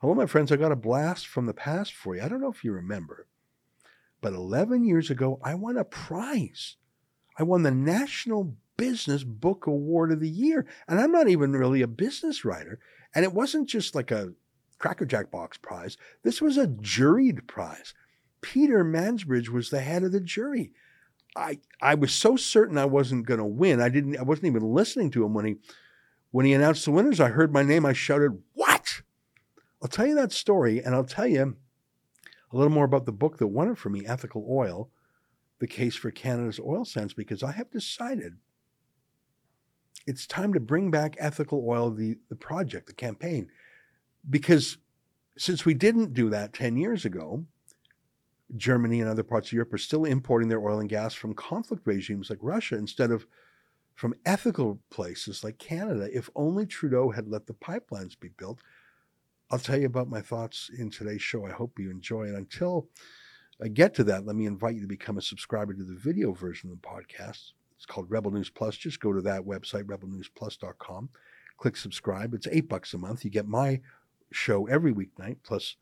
Hello, my friends. I got a blast from the past for you. I don't know if you remember, but 11 years ago, I won a prize. I won the National Business Book Award of the Year. And I'm not even really a business writer. And it wasn't just like a Cracker Jack box prize, this was a juried prize. Peter Mansbridge was the head of the jury. I I was so certain I wasn't going to win. I didn't. I wasn't even listening to him when he when he announced the winners. I heard my name. I shouted? I'll tell you that story, and I'll tell you a little more about the book that won it for me, Ethical Oil, the case for Canada's oil sands, because I have decided it's time to bring back ethical oil, the, the project, the campaign. Because since we didn't do that 10 years ago, Germany and other parts of Europe are still importing their oil and gas from conflict regimes like Russia instead of from ethical places like Canada. If only Trudeau had let the pipelines be built, I'll tell you about my thoughts in today's show. I hope you enjoy it. Until I get to that, let me invite you to become a subscriber to the video version of the podcast. It's called Rebel News Plus. Just go to that website, rebelnewsplus.com. Click subscribe. It's eight bucks a month. You get my show every weeknight, plus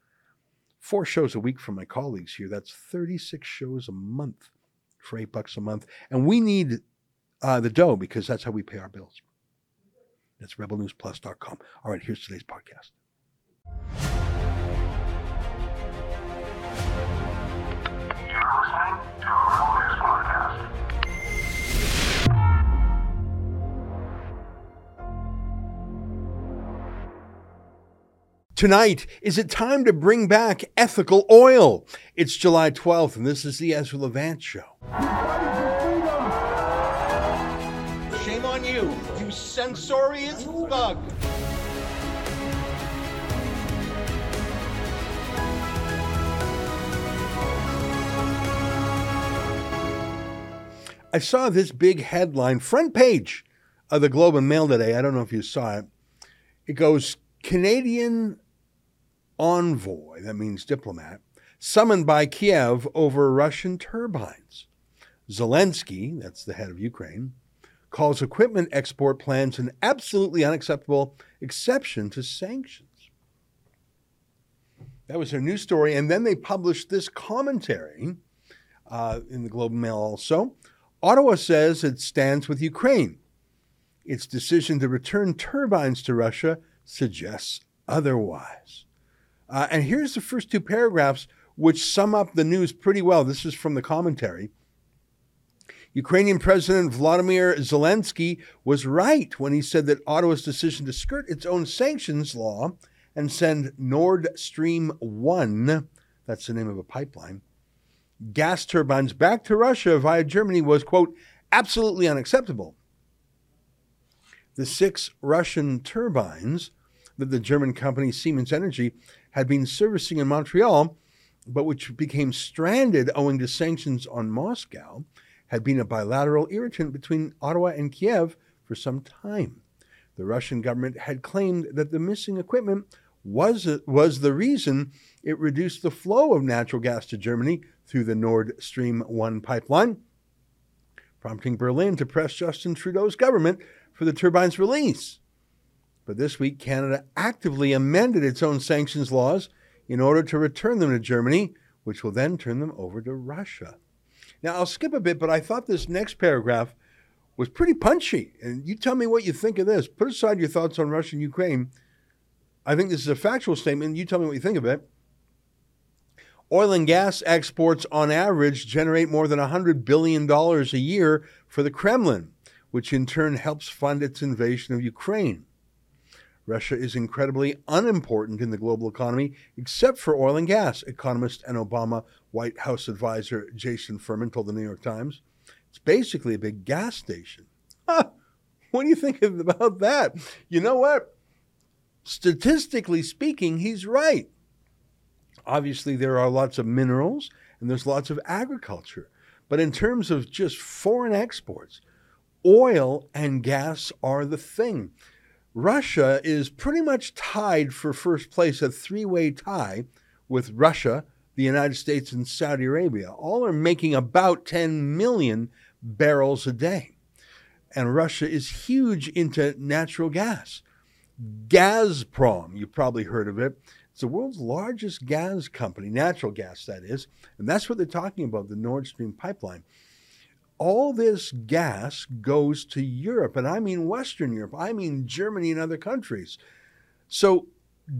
four shows a week from my colleagues here. That's 36 shows a month for eight bucks a month. And we need uh, the dough because that's how we pay our bills. That's rebelnewsplus.com. All right, here's today's podcast. Tonight, is it time to bring back ethical oil? It's July 12th, and this is the Ezra Levant Show. Shame on you, you censorious thug. I saw this big headline, front page of the Globe and Mail today. I don't know if you saw it. It goes Canadian envoy, that means diplomat, summoned by Kiev over Russian turbines. Zelensky, that's the head of Ukraine, calls equipment export plans an absolutely unacceptable exception to sanctions. That was their news story. And then they published this commentary uh, in the Globe and Mail also. Ottawa says it stands with Ukraine. Its decision to return turbines to Russia suggests otherwise. Uh, and here's the first two paragraphs, which sum up the news pretty well. This is from the commentary. Ukrainian President Vladimir Zelensky was right when he said that Ottawa's decision to skirt its own sanctions law and send Nord Stream 1, that's the name of a pipeline, gas turbines back to Russia via Germany was, quote, absolutely unacceptable. The six Russian turbines that the German company Siemens Energy had been servicing in Montreal, but which became stranded owing to sanctions on Moscow, had been a bilateral irritant between Ottawa and Kiev for some time. The Russian government had claimed that the missing equipment was, was the reason it reduced the flow of natural gas to Germany through the Nord Stream 1 pipeline, prompting Berlin to press Justin Trudeau's government for the turbine's release. But this week, Canada actively amended its own sanctions laws in order to return them to Germany, which will then turn them over to Russia. Now, I'll skip a bit, but I thought this next paragraph was pretty punchy. And you tell me what you think of this. Put aside your thoughts on Russia and Ukraine. I think this is a factual statement. You tell me what you think of it. Oil and gas exports on average generate more than $100 billion a year for the Kremlin, which in turn helps fund its invasion of Ukraine. Russia is incredibly unimportant in the global economy, except for oil and gas, economist and Obama White House advisor Jason Furman told the New York Times. It's basically a big gas station. Huh. What do you think about that? You know what? Statistically speaking, he's right. Obviously, there are lots of minerals and there's lots of agriculture. But in terms of just foreign exports, oil and gas are the thing. Russia is pretty much tied for first place, a three way tie with Russia, the United States, and Saudi Arabia. All are making about 10 million barrels a day. And Russia is huge into natural gas. Gazprom, you've probably heard of it. It's the world's largest gas company, natural gas, that is. And that's what they're talking about the Nord Stream pipeline. All this gas goes to Europe, and I mean Western Europe, I mean Germany and other countries. So,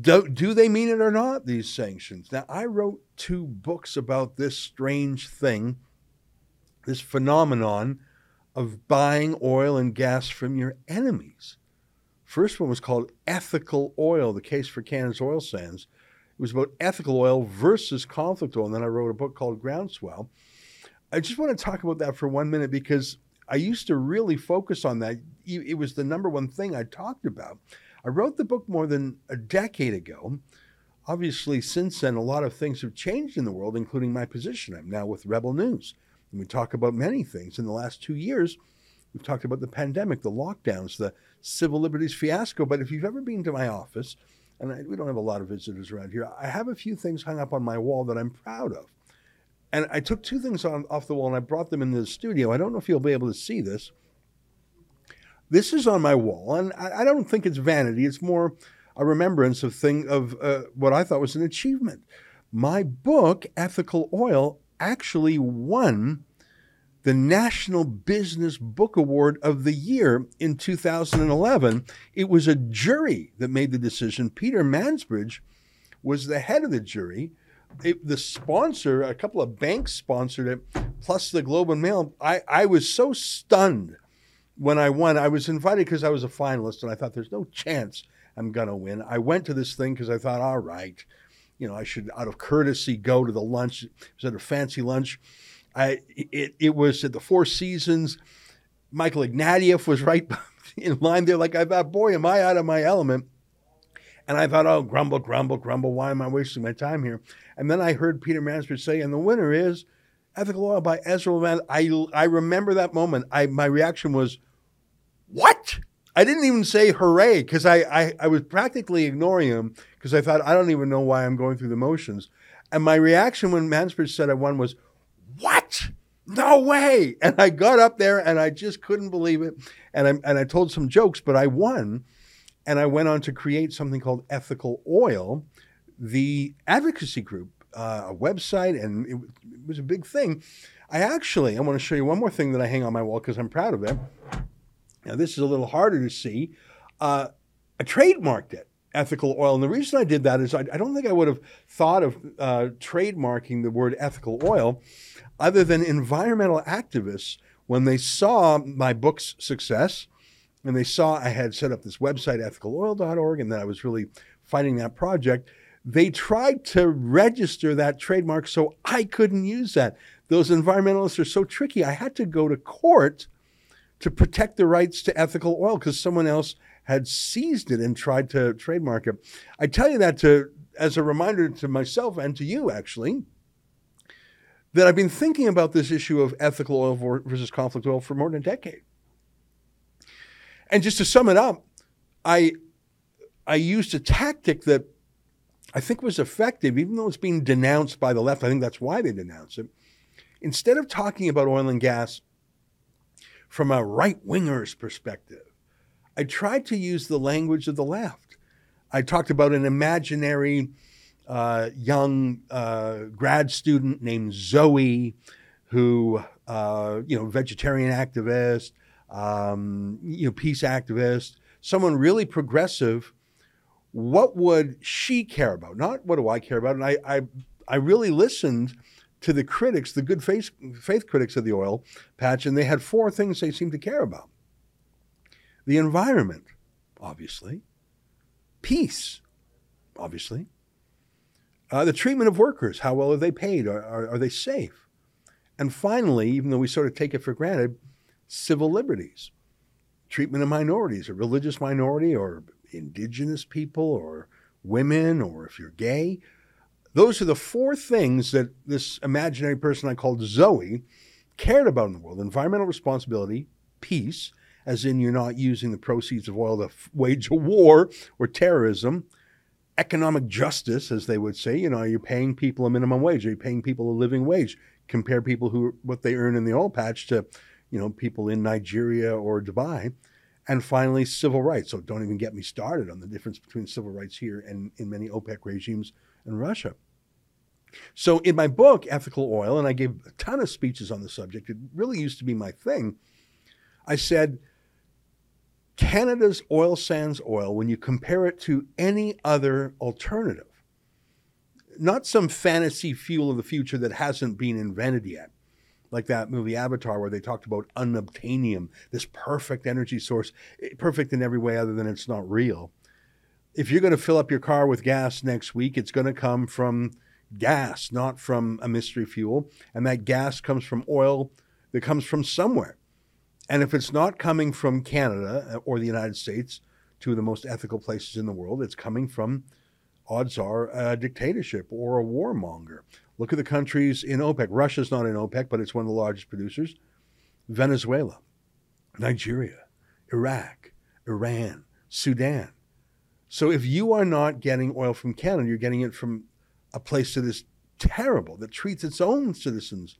do, do they mean it or not, these sanctions? Now, I wrote two books about this strange thing, this phenomenon of buying oil and gas from your enemies. First one was called Ethical Oil, the case for Canada's oil sands. It was about ethical oil versus conflict oil. And then I wrote a book called Groundswell. I just want to talk about that for one minute because I used to really focus on that. It was the number one thing I talked about. I wrote the book more than a decade ago. Obviously, since then, a lot of things have changed in the world, including my position. I'm now with Rebel News. And we talk about many things. In the last two years, we've talked about the pandemic, the lockdowns, the civil liberties fiasco. But if you've ever been to my office, and I, we don't have a lot of visitors around here, I have a few things hung up on my wall that I'm proud of. And I took two things on, off the wall and I brought them into the studio. I don't know if you'll be able to see this. This is on my wall, and I, I don't think it's vanity. It's more a remembrance of thing of uh, what I thought was an achievement. My book, Ethical Oil, actually won the National Business Book Award of the Year in 2011. It was a jury that made the decision. Peter Mansbridge was the head of the jury. It, the sponsor, a couple of banks sponsored it, plus the Globe and Mail. I, I was so stunned when I won. I was invited because I was a finalist, and I thought there's no chance I'm going to win. I went to this thing because I thought, all right, you know, I should, out of courtesy, go to the lunch. It was at a fancy lunch I, it, it was at the Four Seasons. Michael Ignatieff was right in line there. Like I thought, boy, am I out of my element. And I thought, oh, grumble, grumble, grumble. Why am I wasting my time here? And then I heard Peter Mansbridge say, and the winner is Ethical Oil by Ezra Levant. I, I remember that moment. I My reaction was, what? I didn't even say hooray because I, I, I was practically ignoring him because I thought, I don't even know why I'm going through the motions. And my reaction when Mansbridge said I won was? No way. And I got up there and I just couldn't believe it. And I, and I told some jokes, but I won. And I went on to create something called Ethical Oil, the advocacy group, uh, a website, and it, it was a big thing. I actually, I want to show you one more thing that I hang on my wall because I'm proud of it. Now, this is a little harder to see. Uh, I trademarked it ethical oil. And the reason I did that is I, I don't think I would have thought of uh, trademarking the word ethical oil other than environmental activists when they saw my book's success and they saw I had set up this website, ethicaloil.org, and that I was really fighting that project. They tried to register that trademark so I couldn't use that. Those environmentalists are so tricky. I had to go to court to protect the rights to ethical oil because someone else had seized it and tried to trademark it. I tell you that to as a reminder to myself and to you actually that I've been thinking about this issue of ethical oil versus conflict oil for more than a decade. And just to sum it up, I I used a tactic that I think was effective, even though it's being denounced by the left. I think that's why they denounce it. Instead of talking about oil and gas from a right winger's perspective, I tried to use the language of the left. I talked about an imaginary uh, young uh, grad student named Zoe, who, uh, you know, vegetarian activist, um, you know, peace activist, someone really progressive. What would she care about? Not what do I care about? And I, I, I really listened to the critics, the good faith, faith critics of the oil patch, and they had four things they seemed to care about the environment, obviously, peace, obviously, uh, the treatment of workers, how well are they paid? Are, are, are they safe? And finally, even though we sort of take it for granted, civil liberties, treatment of minorities, a religious minority or indigenous people or women or if you're gay. Those are the four things that this imaginary person I called Zoe cared about in the world environmental responsibility, peace, as in you're not using the proceeds of oil to wage a war or terrorism. Economic justice, as they would say, you know, are you're paying people a minimum wage, are you paying people a living wage? Compare people who what they earn in the oil patch to, you know, people in Nigeria or Dubai. And finally, civil rights. So don't even get me started on the difference between civil rights here and in many OPEC regimes in Russia. So in my book, Ethical Oil, and I gave a ton of speeches on the subject, it really used to be my thing. I said, Canada's oil sands oil, when you compare it to any other alternative, not some fantasy fuel of the future that hasn't been invented yet, like that movie Avatar, where they talked about unobtainium, this perfect energy source, eh, perfect in every way other than it's not real. If you're going to fill up your car with gas next week, it's going to come from gas, not from a mystery fuel. And that gas comes from oil that comes from somewhere. And if it's not coming from Canada uh, or the United States, two of the most ethical places in the world, it's coming from, odds are, a dictatorship or a warmonger. Look at the countries in OPEC. Russia's not in OPEC, but it's one of the largest producers. Venezuela, Nigeria, Iraq, Iran, Sudan. So if you are not getting oil from Canada, you're getting it from a place that is terrible, that treats its own citizens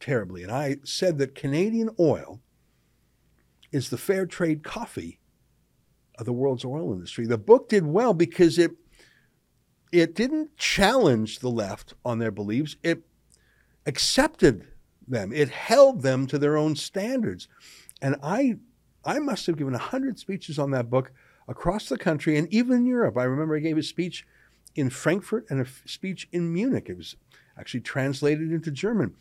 terribly. And I said that Canadian oil is the fair trade coffee of the world's oil industry. The book did well because it it didn't challenge the left on their beliefs. It accepted them. It held them to their own standards. And I I must have given 100 speeches on that book across the country and even in Europe. I remember I gave a speech in Frankfurt and a speech in Munich. It was actually translated into German.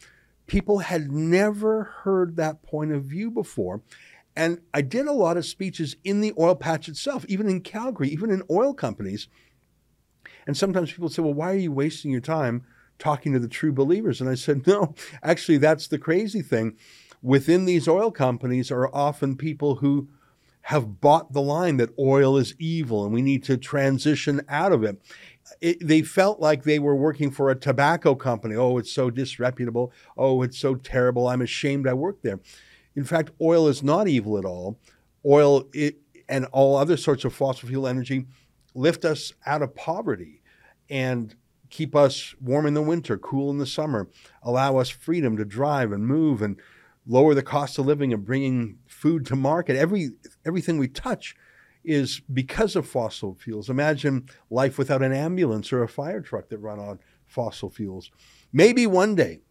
People had never heard that point of view before. And I did a lot of speeches in the oil patch itself, even in Calgary, even in oil companies. And sometimes people say, well, why are you wasting your time talking to the true believers? And I said, no, actually, that's the crazy thing. Within these oil companies are often people who have bought the line that oil is evil and we need to transition out of it it, they felt like they were working for a tobacco company. Oh, it's so disreputable. Oh, it's so terrible. I'm ashamed I worked there. In fact, oil is not evil at all. Oil it, and all other sorts of fossil fuel energy lift us out of poverty and keep us warm in the winter, cool in the summer, allow us freedom to drive and move and lower the cost of living and bringing food to market. Every everything we touch is because of fossil fuels. Imagine life without an ambulance or a fire truck that run on fossil fuels. Maybe one day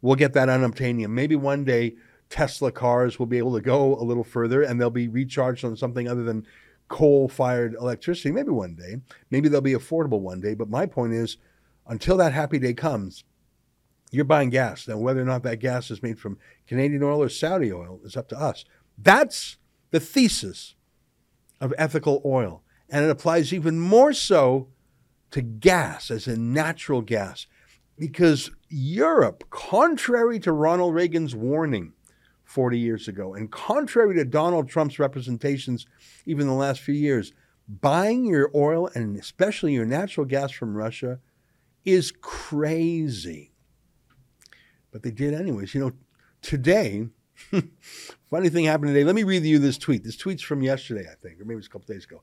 we'll get that unobtainium. Maybe one day Tesla cars will be able to go a little further and they'll be recharged on something other than coal fired electricity. Maybe one day. Maybe they'll be affordable one day. But my point is, until that happy day comes, you're buying gas. Now, whether or not that gas is made from Canadian oil or Saudi oil is up to us. That's the thesis of ethical oil. And it applies even more so to gas as a natural gas. Because Europe, contrary to Ronald Reagan's warning 40 years ago, and contrary to Donald Trump's representations even the last few years, buying your oil and especially your natural gas from Russia is crazy. But they did anyways. You know, today, Funny thing happened today. Let me read you this tweet. This tweet's from yesterday, I think, or maybe it's a couple days ago.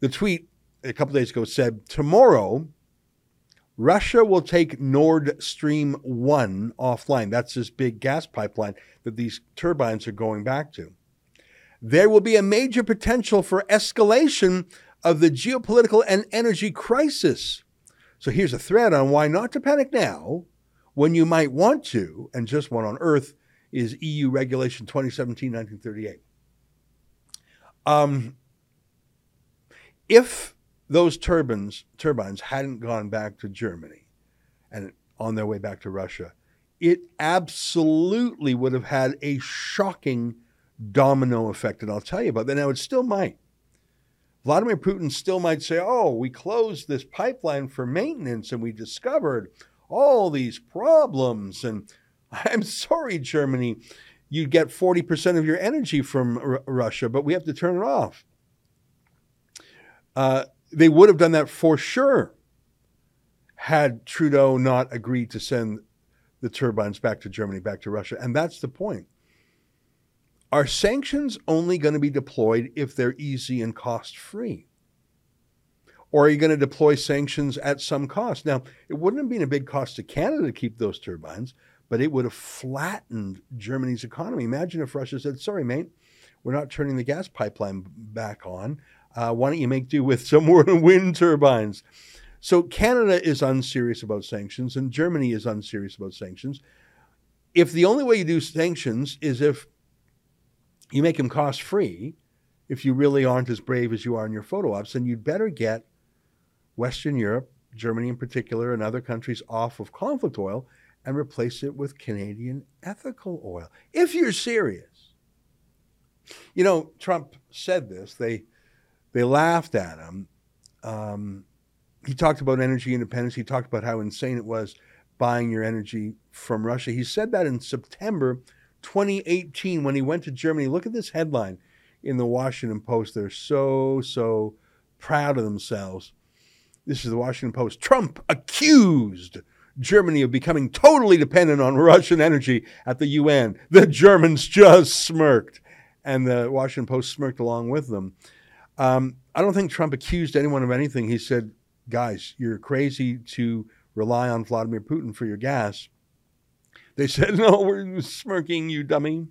The tweet a couple days ago said, Tomorrow, Russia will take Nord Stream 1 offline. That's this big gas pipeline that these turbines are going back to. There will be a major potential for escalation of the geopolitical and energy crisis. So here's a thread on why not to panic now when you might want to, and just one on Earth is EU Regulation 2017 1938. Um, if those turbines turbines hadn't gone back to Germany and on their way back to Russia, it absolutely would have had a shocking domino effect. And I'll tell you about that. Now, it still might. Vladimir Putin still might say, oh, we closed this pipeline for maintenance and we discovered all these problems. And I'm sorry, Germany, you get 40% of your energy from R- Russia, but we have to turn it off. Uh, they would have done that for sure had Trudeau not agreed to send the turbines back to Germany, back to Russia. And that's the point. Are sanctions only going to be deployed if they're easy and cost free? Or are you going to deploy sanctions at some cost? Now, it wouldn't have been a big cost to Canada to keep those turbines, but it would have flattened Germany's economy. Imagine if Russia said, sorry, mate, we're not turning the gas pipeline back on. Uh, why don't you make do with some more wind turbines? So Canada is unserious about sanctions, and Germany is unserious about sanctions. If the only way you do sanctions is if you make them cost free, if you really aren't as brave as you are in your photo ops, then you'd better get Western Europe, Germany in particular, and other countries off of conflict oil and replace it with Canadian ethical oil. If you're serious. You know, Trump said this. They they laughed at him. Um, he talked about energy independence. He talked about how insane it was buying your energy from Russia. He said that in September 2018 when he went to Germany. Look at this headline in the Washington Post. They're so, so proud of themselves. This is the Washington Post. Trump accused Germany of becoming totally dependent on Russian energy at the UN. The Germans just smirked, and the Washington Post smirked along with them. Um, I don't think Trump accused anyone of anything. He said, guys, you're crazy to rely on Vladimir Putin for your gas. They said, no, we're smirking, you dummy.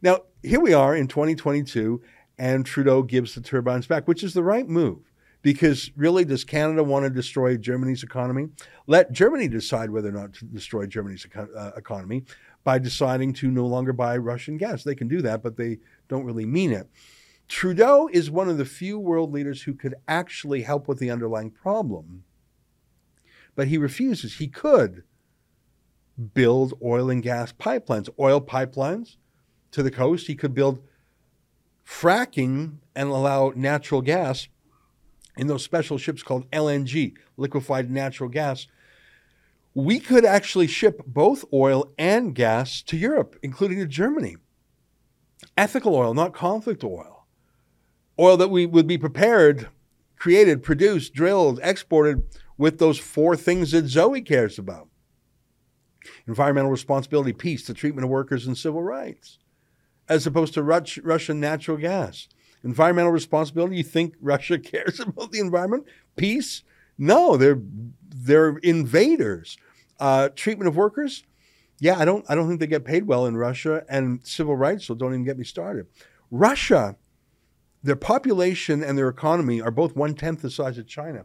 Now, here we are in 2022, and Trudeau gives the turbines back, which is the right move. Because really, does Canada want to destroy Germany's economy? Let Germany decide whether or not to destroy Germany's uh, economy by deciding to no longer buy Russian gas. They can do that, but they don't really mean it. Trudeau is one of the few world leaders who could actually help with the underlying problem. But he refuses. He could build oil and gas pipelines, oil pipelines to the coast. He could build fracking and allow natural gas in those special ships called LNG, liquefied natural gas. We could actually ship both oil and gas to Europe, including to Germany. Ethical oil, not conflict oil oil that we would be prepared, created, produced, drilled, exported with those four things that Zoe cares about environmental responsibility, peace, the treatment of workers, and civil rights, as opposed to Russian natural gas. Environmental responsibility, you think Russia cares about the environment? Peace? No, they're, they're invaders. Uh, treatment of workers? Yeah, I don't, I don't think they get paid well in Russia, and civil rights, so don't even get me started. Russia their population and their economy are both one tenth the size of China.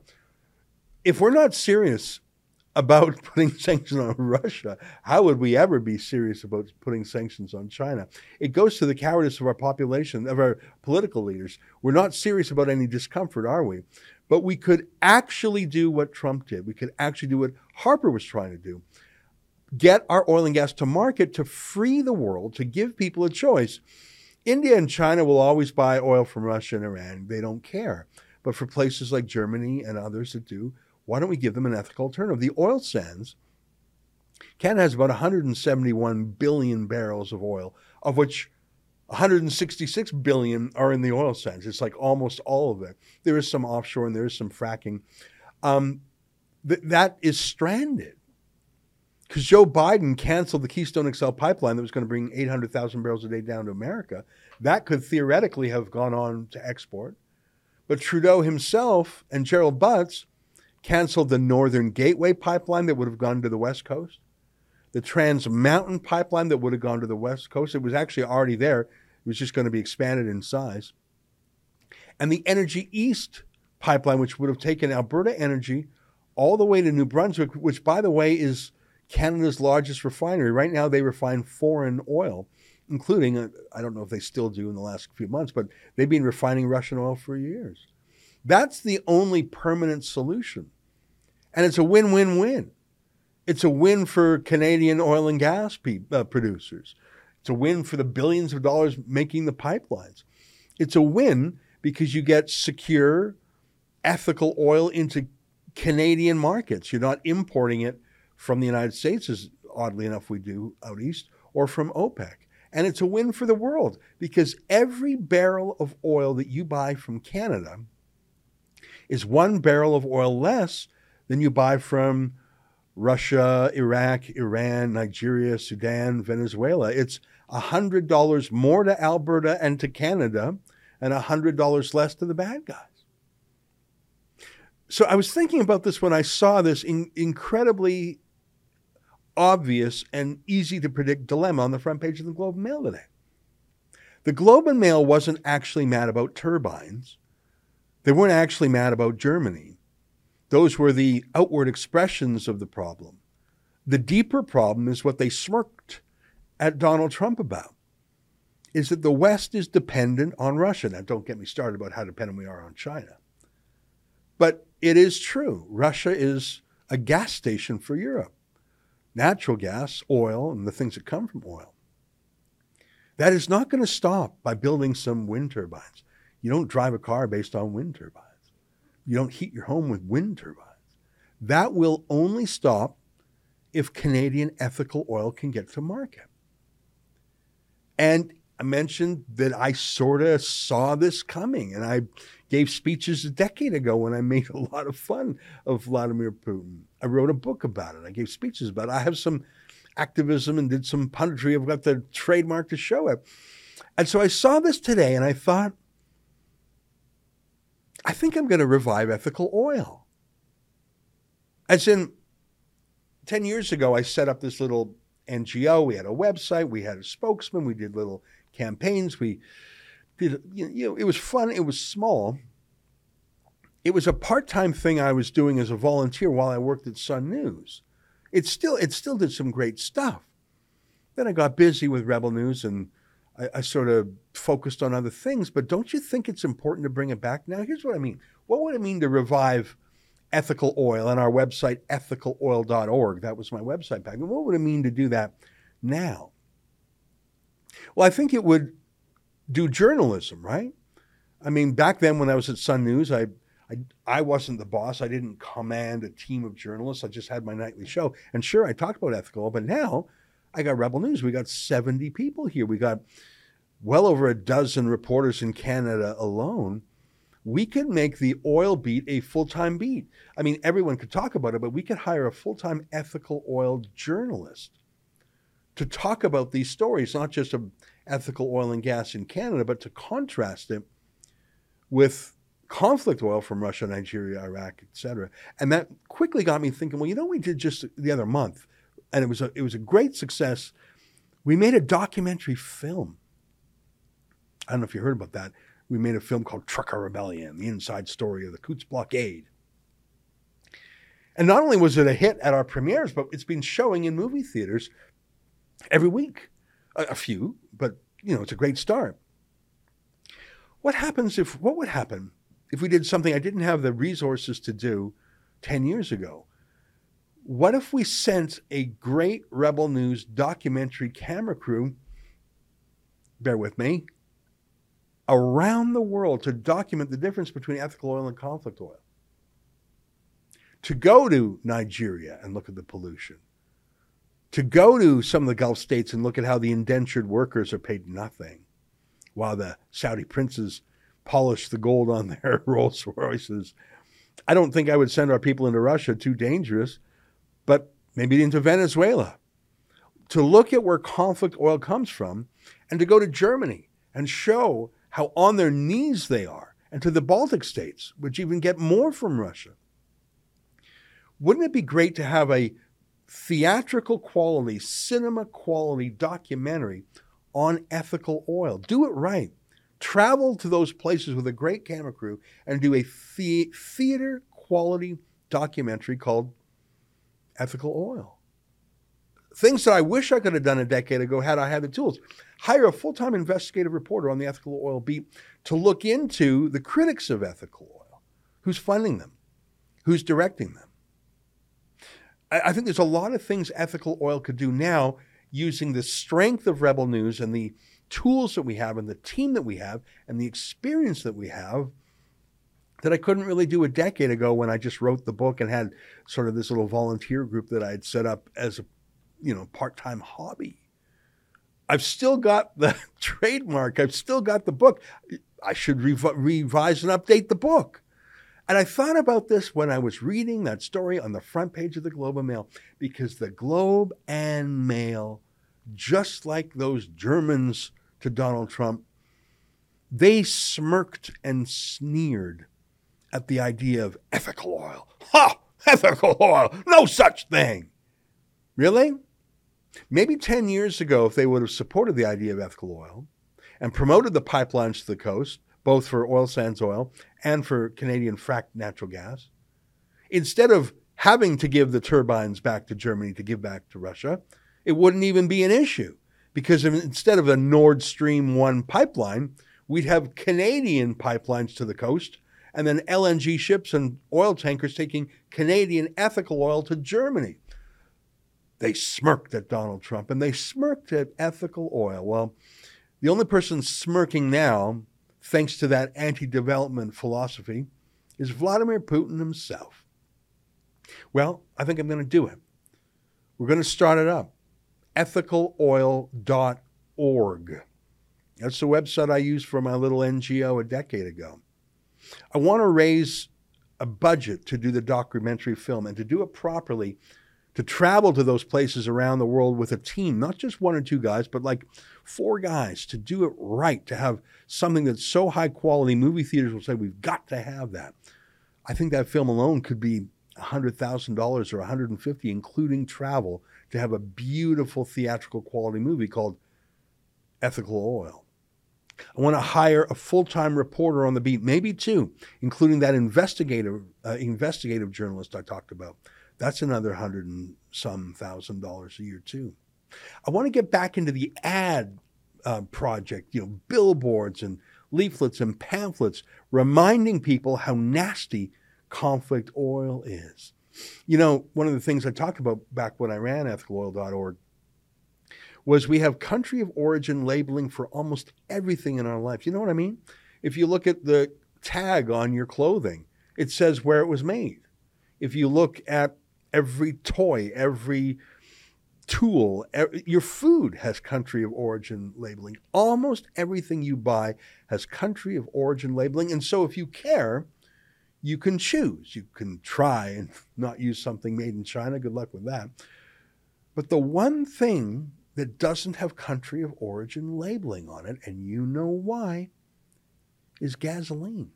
If we're not serious about putting sanctions on Russia, how would we ever be serious about putting sanctions on China? It goes to the cowardice of our population, of our political leaders. We're not serious about any discomfort, are we? But we could actually do what Trump did. We could actually do what Harper was trying to do get our oil and gas to market to free the world, to give people a choice India and China will always buy oil from Russia and Iran. They don't care. But for places like Germany and others that do, why don't we give them an ethical alternative? The oil sands, Canada has about 171 billion barrels of oil, of which 166 billion are in the oil sands. It's like almost all of it. There is some offshore and there is some fracking. Um, th- that is stranded because Joe Biden canceled the Keystone XL pipeline that was going to bring 800,000 barrels a day down to America. That could theoretically have gone on to export. But Trudeau himself and Gerald Butts canceled the Northern Gateway pipeline that would have gone to the West Coast, the Trans Mountain pipeline that would have gone to the West Coast. It was actually already there, it was just going to be expanded in size. And the Energy East pipeline, which would have taken Alberta energy all the way to New Brunswick, which, by the way, is Canada's largest refinery. Right now, they refine foreign oil, including, uh, I don't know if they still do in the last few months, but they've been refining Russian oil for years. That's the only permanent solution. And it's a win win win. It's a win for Canadian oil and gas pe- uh, producers. It's a win for the billions of dollars making the pipelines. It's a win because you get secure, ethical oil into Canadian markets. You're not importing it from the United States, as oddly enough we do out east, or from OPEC. And it's a win for the world because every barrel of oil that you buy from Canada is one barrel of oil less than you buy from Russia, Iraq, Iran, Nigeria, Sudan, Venezuela. It's $100 more to Alberta and to Canada and $100 less to the bad guys. So I was thinking about this when I saw this in, incredibly obvious and easy to predict dilemma on the front page of the Globe and Mail today. The Globe and Mail wasn't actually mad about turbines. They weren't actually mad about Germany. Those were the outward expressions of the problem. The deeper problem is what they smirked at Donald Trump about is that the West is dependent on Russia. Now, don't get me started about how dependent we are on China. But it is true. Russia is a gas station for Europe natural gas, oil, and the things that come from oil. That is not going to stop by building some wind turbines. You don't drive a car based on wind turbines. You don't heat your home with wind turbines. That will only stop if Canadian ethical oil can get to market. And I mentioned that I sort of saw this coming, and I gave speeches a decade ago when I made a lot of fun of Vladimir Putin. I wrote a book about it. I gave speeches about it. I have some activism and did some punditry. I've got the trademark to show it. And so I saw this today, and I thought, I think I'm going to revive ethical oil. As in, 10 years ago, I set up this little NGO. We had a website, we had a spokesman, we did little campaigns. We did, you know, it was fun, it was small. It was a part-time thing I was doing as a volunteer while I worked at Sun News. It still it still did some great stuff. Then I got busy with Rebel News and I, I sort of focused on other things. But don't you think it's important to bring it back now? Here's what I mean. What would it mean to revive ethical oil and our website, ethicaloil.org? That was my website back. What would it mean to do that now? Well, I think it would do journalism, right? I mean, back then when I was at Sun News, I, I, I wasn't the boss. I didn't command a team of journalists. I just had my nightly show. And sure, I talked about ethical, but now I got Rebel News. We got 70 people here. We got well over a dozen reporters in Canada alone. We could make the oil beat a full time beat. I mean, everyone could talk about it, but we could hire a full time ethical oil journalist to talk about these stories, not just of ethical oil and gas in Canada, but to contrast it with conflict oil from Russia, Nigeria, Iraq, etc. And that quickly got me thinking, well, you know, we did just the other month, and it was a, it was a great success. We made a documentary film. I don't know if you heard about that. We made a film called Trucker Rebellion, the inside story of the Coutts blockade. And not only was it a hit at our premieres, but it's been showing in movie theaters every week. A, a few, but you know, it's a great start. What happens if, what would happen if we did something I didn't have the resources to do 10 years ago? What if we sent a great Rebel News documentary camera crew, bear with me, around the world to document the difference between ethical oil and conflict oil? To go to Nigeria and look at the pollution, to go to some of the Gulf states and look at how the indentured workers are paid nothing while the Saudi princes polish the gold on their Rolls Royces. I don't think I would send our people into Russia, too dangerous, but maybe into Venezuela to look at where conflict oil comes from and to go to Germany and show how on their knees they are, and to the Baltic states, which even get more from Russia. Wouldn't it be great to have a theatrical quality, cinema quality documentary on ethical oil. Do it right. Travel to those places with a great camera crew and do a the- theater quality documentary called Ethical Oil. Things that I wish I could have done a decade ago had I had the tools. Hire a full time investigative reporter on the ethical oil beat to look into the critics of ethical oil. Who's funding them? Who's directing them? I think there's a lot of things ethical oil could do now using the strength of Rebel News and the tools that we have and the team that we have and the experience that we have that I couldn't really do a decade ago when I just wrote the book and had sort of this little volunteer group that I had set up as a you know part-time hobby. I've still got the trademark. I've still got the book. I should rev- revise and update the book. And I thought about this when I was reading that story on the front page of the Globe and Mail, because the Globe and Mail, just like those Germans to Donald Trump, they smirked and sneered at the idea of ethical oil. Ha! Ethical oil! No such thing! Really? Maybe 10 years ago, if they would have supported the idea of ethical oil, and promoted the pipelines to the coast, both for oil sands oil and for Canadian fracked natural gas. Instead of having to give the turbines back to Germany to give back to Russia, it wouldn't even be an issue because instead of a Nord Stream 1 pipeline, we'd have Canadian pipelines to the coast and then LNG ships and oil tankers taking Canadian ethical oil to Germany. They smirked at Donald Trump and they smirked at ethical oil. Well, the only person smirking now, thanks to that anti development philosophy, is Vladimir Putin himself. Well, I think I'm going to do it. We're going to start it up ethicaloil.org. That's the website I used for my little NGO a decade ago. I want to raise a budget to do the documentary film and to do it properly, to travel to those places around the world with a team, not just one or two guys, but like four guys to do it right, to have something that's so high quality. Movie theaters will say, we've got to have that. I think that film alone could be $100,000 or 150 including travel to have a beautiful theatrical quality movie called Ethical Oil. I want to hire a full-time reporter on the beat, maybe two, including that investigative uh, investigative journalist I talked about. That's another hundred and some thousand dollars a year too. I want to get back into the ad uh, project, you know, billboards and leaflets and pamphlets, reminding people how nasty conflict oil is. You know, one of the things I talked about back when I ran ethicaloil.org was we have country of origin labeling for almost everything in our life. You know what I mean? If you look at the tag on your clothing, it says where it was made. If you look at every toy, every tool, your food has country of origin labeling. Almost everything you buy has country of origin labeling. And so if you care, you can choose. You can try and not use something made in China. Good luck with that. But the one thing that doesn't have country of origin labeling on it, and you know why, is gasoline.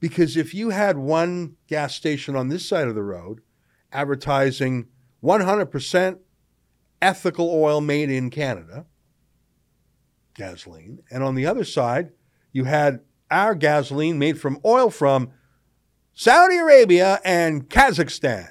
Because if you had one gas station on this side of the road advertising 100% ethical oil made in Canada, gasoline, and on the other side, you had our gasoline made from oil from Saudi Arabia and Kazakhstan.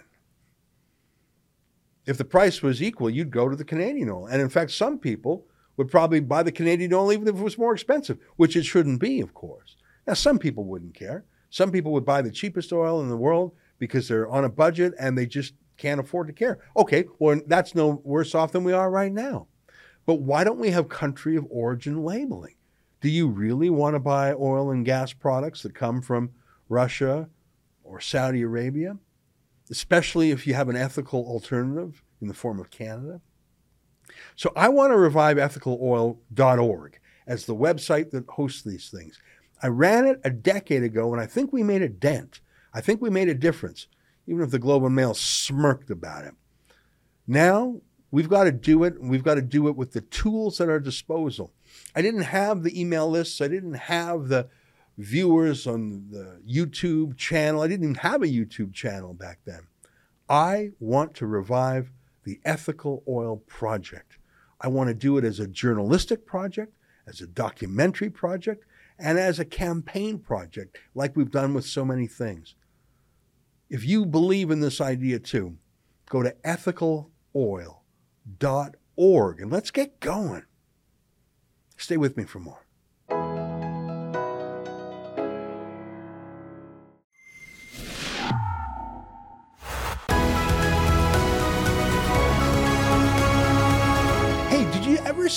If the price was equal, you'd go to the Canadian oil. And in fact, some people would probably buy the Canadian oil even if it was more expensive, which it shouldn't be, of course. Now, some people wouldn't care. Some people would buy the cheapest oil in the world because they're on a budget and they just can't afford to care. Okay, well, that's no worse off than we are right now. But why don't we have country of origin labeling? Do you really want to buy oil and gas products that come from Russia or Saudi Arabia, especially if you have an ethical alternative in the form of Canada. So I want to revive ethicaloil.org as the website that hosts these things. I ran it a decade ago and I think we made a dent. I think we made a difference, even if the Globe and Mail smirked about it. Now we've got to do it, and we've got to do it with the tools at our disposal. I didn't have the email lists, I didn't have the viewers on the YouTube channel. I didn't even have a YouTube channel back then. I want to revive the Ethical Oil Project. I want to do it as a journalistic project, as a documentary project, and as a campaign project, like we've done with so many things. If you believe in this idea too, go to ethicaloil.org and let's get going. Stay with me for more.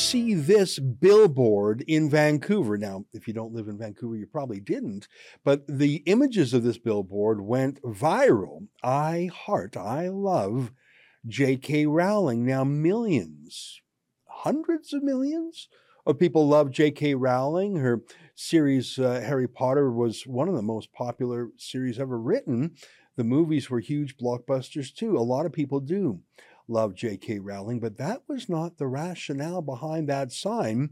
See this billboard in Vancouver. Now, if you don't live in Vancouver, you probably didn't, but the images of this billboard went viral. I heart, I love J.K. Rowling. Now, millions, hundreds of millions of people love J.K. Rowling. Her series, uh, Harry Potter, was one of the most popular series ever written. The movies were huge blockbusters too. A lot of people do love J.K. Rowling, but that was not the rationale behind that sign.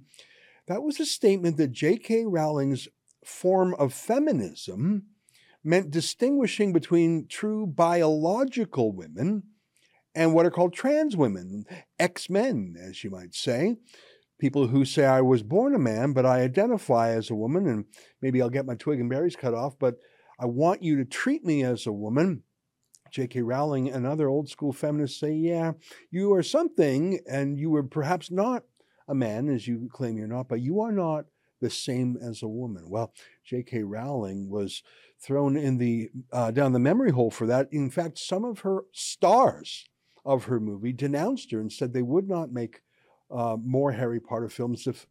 That was a statement that J.K. Rowling's form of feminism meant distinguishing between true biological women and what are called trans women, X men, as you might say. people who say I was born a man, but I identify as a woman, and maybe I'll get my twig and berries cut off, but I want you to treat me as a woman. J.K. Rowling and other old school feminists say, yeah, you are something, and you were perhaps not a man, as you claim you're not, but you are not the same as a woman. Well, J.K. Rowling was thrown in the uh, down the memory hole for that. In fact, some of her stars of her movie denounced her and said they would not make uh, more Harry Potter films if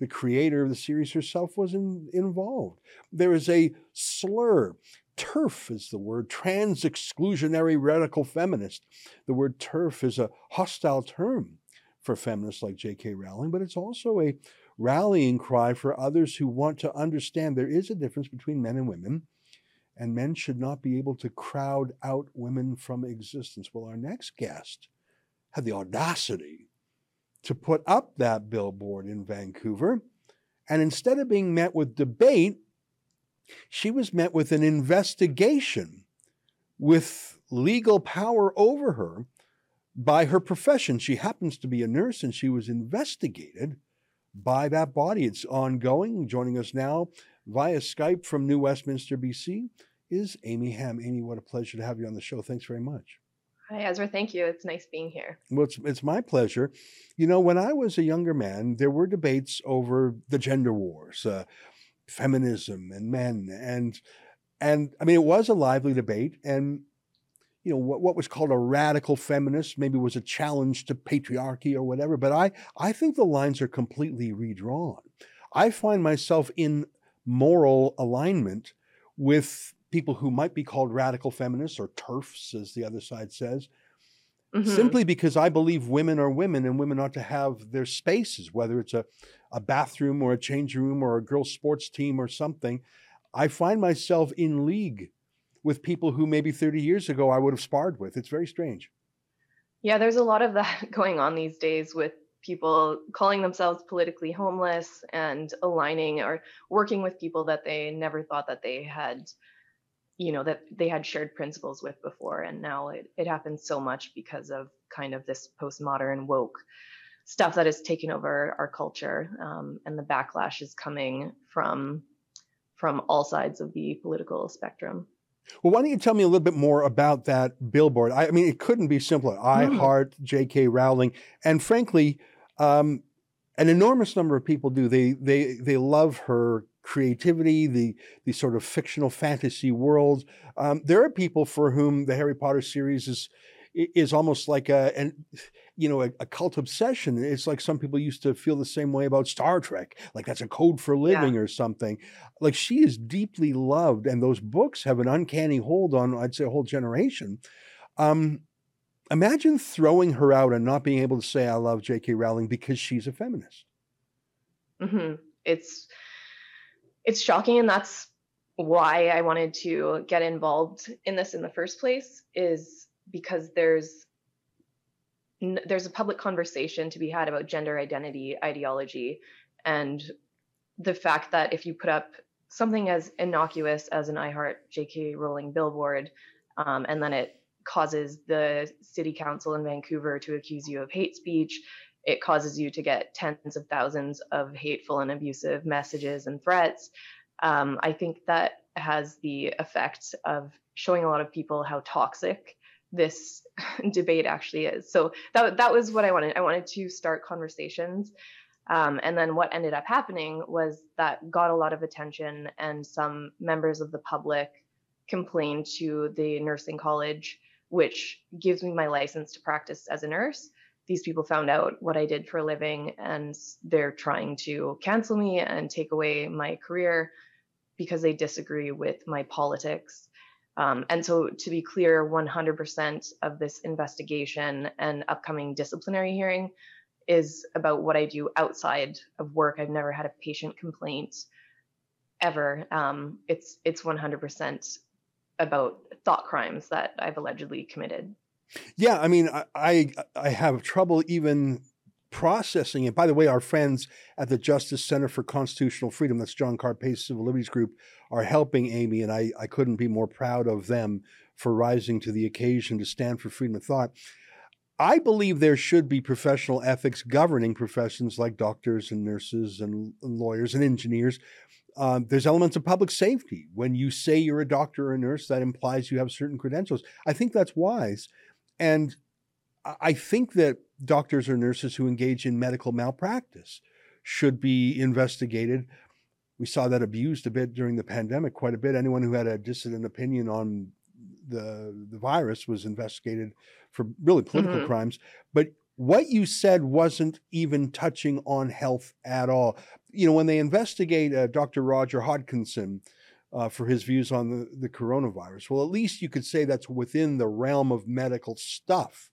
the creator of the series herself was in, involved. There is a slur. TERF is the word, trans exclusionary radical feminist. The word TERF is a hostile term for feminists like J.K. Rowling, but it's also a rallying cry for others who want to understand there is a difference between men and women, and men should not be able to crowd out women from existence. Well, our next guest had the audacity to put up that billboard in Vancouver. And instead of being met with debate, she was met with an investigation with legal power over her by her profession. She happens to be a nurse and she was investigated by that body. It's ongoing. Joining us now via Skype from New Westminster, BC, is Amy Ham. Amy, what a pleasure to have you on the show. Thanks very much. Hi, Ezra. Thank you. It's nice being here. Well, it's, it's my pleasure. You know, when I was a younger man, there were debates over the gender wars, uh, feminism, and men, and and I mean, it was a lively debate, and you know what, what was called a radical feminist maybe was a challenge to patriarchy or whatever. But I I think the lines are completely redrawn. I find myself in moral alignment with people who might be called radical feminists or TERFs as the other side says, mm-hmm. simply because I believe women are women and women ought to have their spaces, whether it's a, a bathroom or a change room or a girls' sports team or something. I find myself in league with people who maybe 30 years ago I would have sparred with. It's very strange. Yeah, there's a lot of that going on these days with people calling themselves politically homeless and aligning or working with people that they never thought that they had you know that they had shared principles with before and now it, it happens so much because of kind of this postmodern woke stuff that has taken over our culture um, and the backlash is coming from from all sides of the political spectrum well, why don't you tell me a little bit more about that billboard? I, I mean, it couldn't be simpler. I mm. heart J.K. Rowling, and frankly, um, an enormous number of people do. They they they love her creativity, the the sort of fictional fantasy world. Um, there are people for whom the Harry Potter series is is almost like a an you know a, a, cult obsession. It's like some people used to feel the same way about Star Trek, like that's a code for living yeah. or something. Like she is deeply loved, and those books have an uncanny hold on I'd say a whole generation. Um, imagine throwing her out and not being able to say I love J.K. Rowling because she's a feminist. Mm-hmm. It's it's shocking and that's why I wanted to get involved in this in the first place is because there's there's a public conversation to be had about gender identity ideology and the fact that if you put up something as innocuous as an I Heart JK Rowling billboard um, and then it causes the city council in Vancouver to accuse you of hate speech it causes you to get tens of thousands of hateful and abusive messages and threats. Um, I think that has the effect of showing a lot of people how toxic this debate actually is. So that that was what I wanted. I wanted to start conversations. Um, and then what ended up happening was that got a lot of attention, and some members of the public complained to the nursing college, which gives me my license to practice as a nurse these people found out what I did for a living and they're trying to cancel me and take away my career because they disagree with my politics. Um, and so, to be clear, 100% of this investigation and upcoming disciplinary hearing is about what I do outside of work. I've never had a patient complaint ever. Um, it's it's 100% about thought crimes that I've allegedly committed. Yeah, I mean, I, I, I have trouble even processing it. By the way, our friends at the Justice Center for Constitutional Freedom, that's John Carpay's Civil Liberties Group, are helping Amy, and I, I couldn't be more proud of them for rising to the occasion to stand for freedom of thought. I believe there should be professional ethics governing professions like doctors and nurses and, and lawyers and engineers. Um, there's elements of public safety. When you say you're a doctor or a nurse, that implies you have certain credentials. I think that's wise. And I think that doctors or nurses who engage in medical malpractice should be investigated. We saw that abused a bit during the pandemic, quite a bit. Anyone who had a dissident opinion on the the virus was investigated for really political Mhm. crimes. But what you said wasn't even touching on health at all. You know, when they investigate uh, Dr. Roger Hodkinson uh, for his views on the, the coronavirus, well, at least you could say that's within the realm of medical stuff.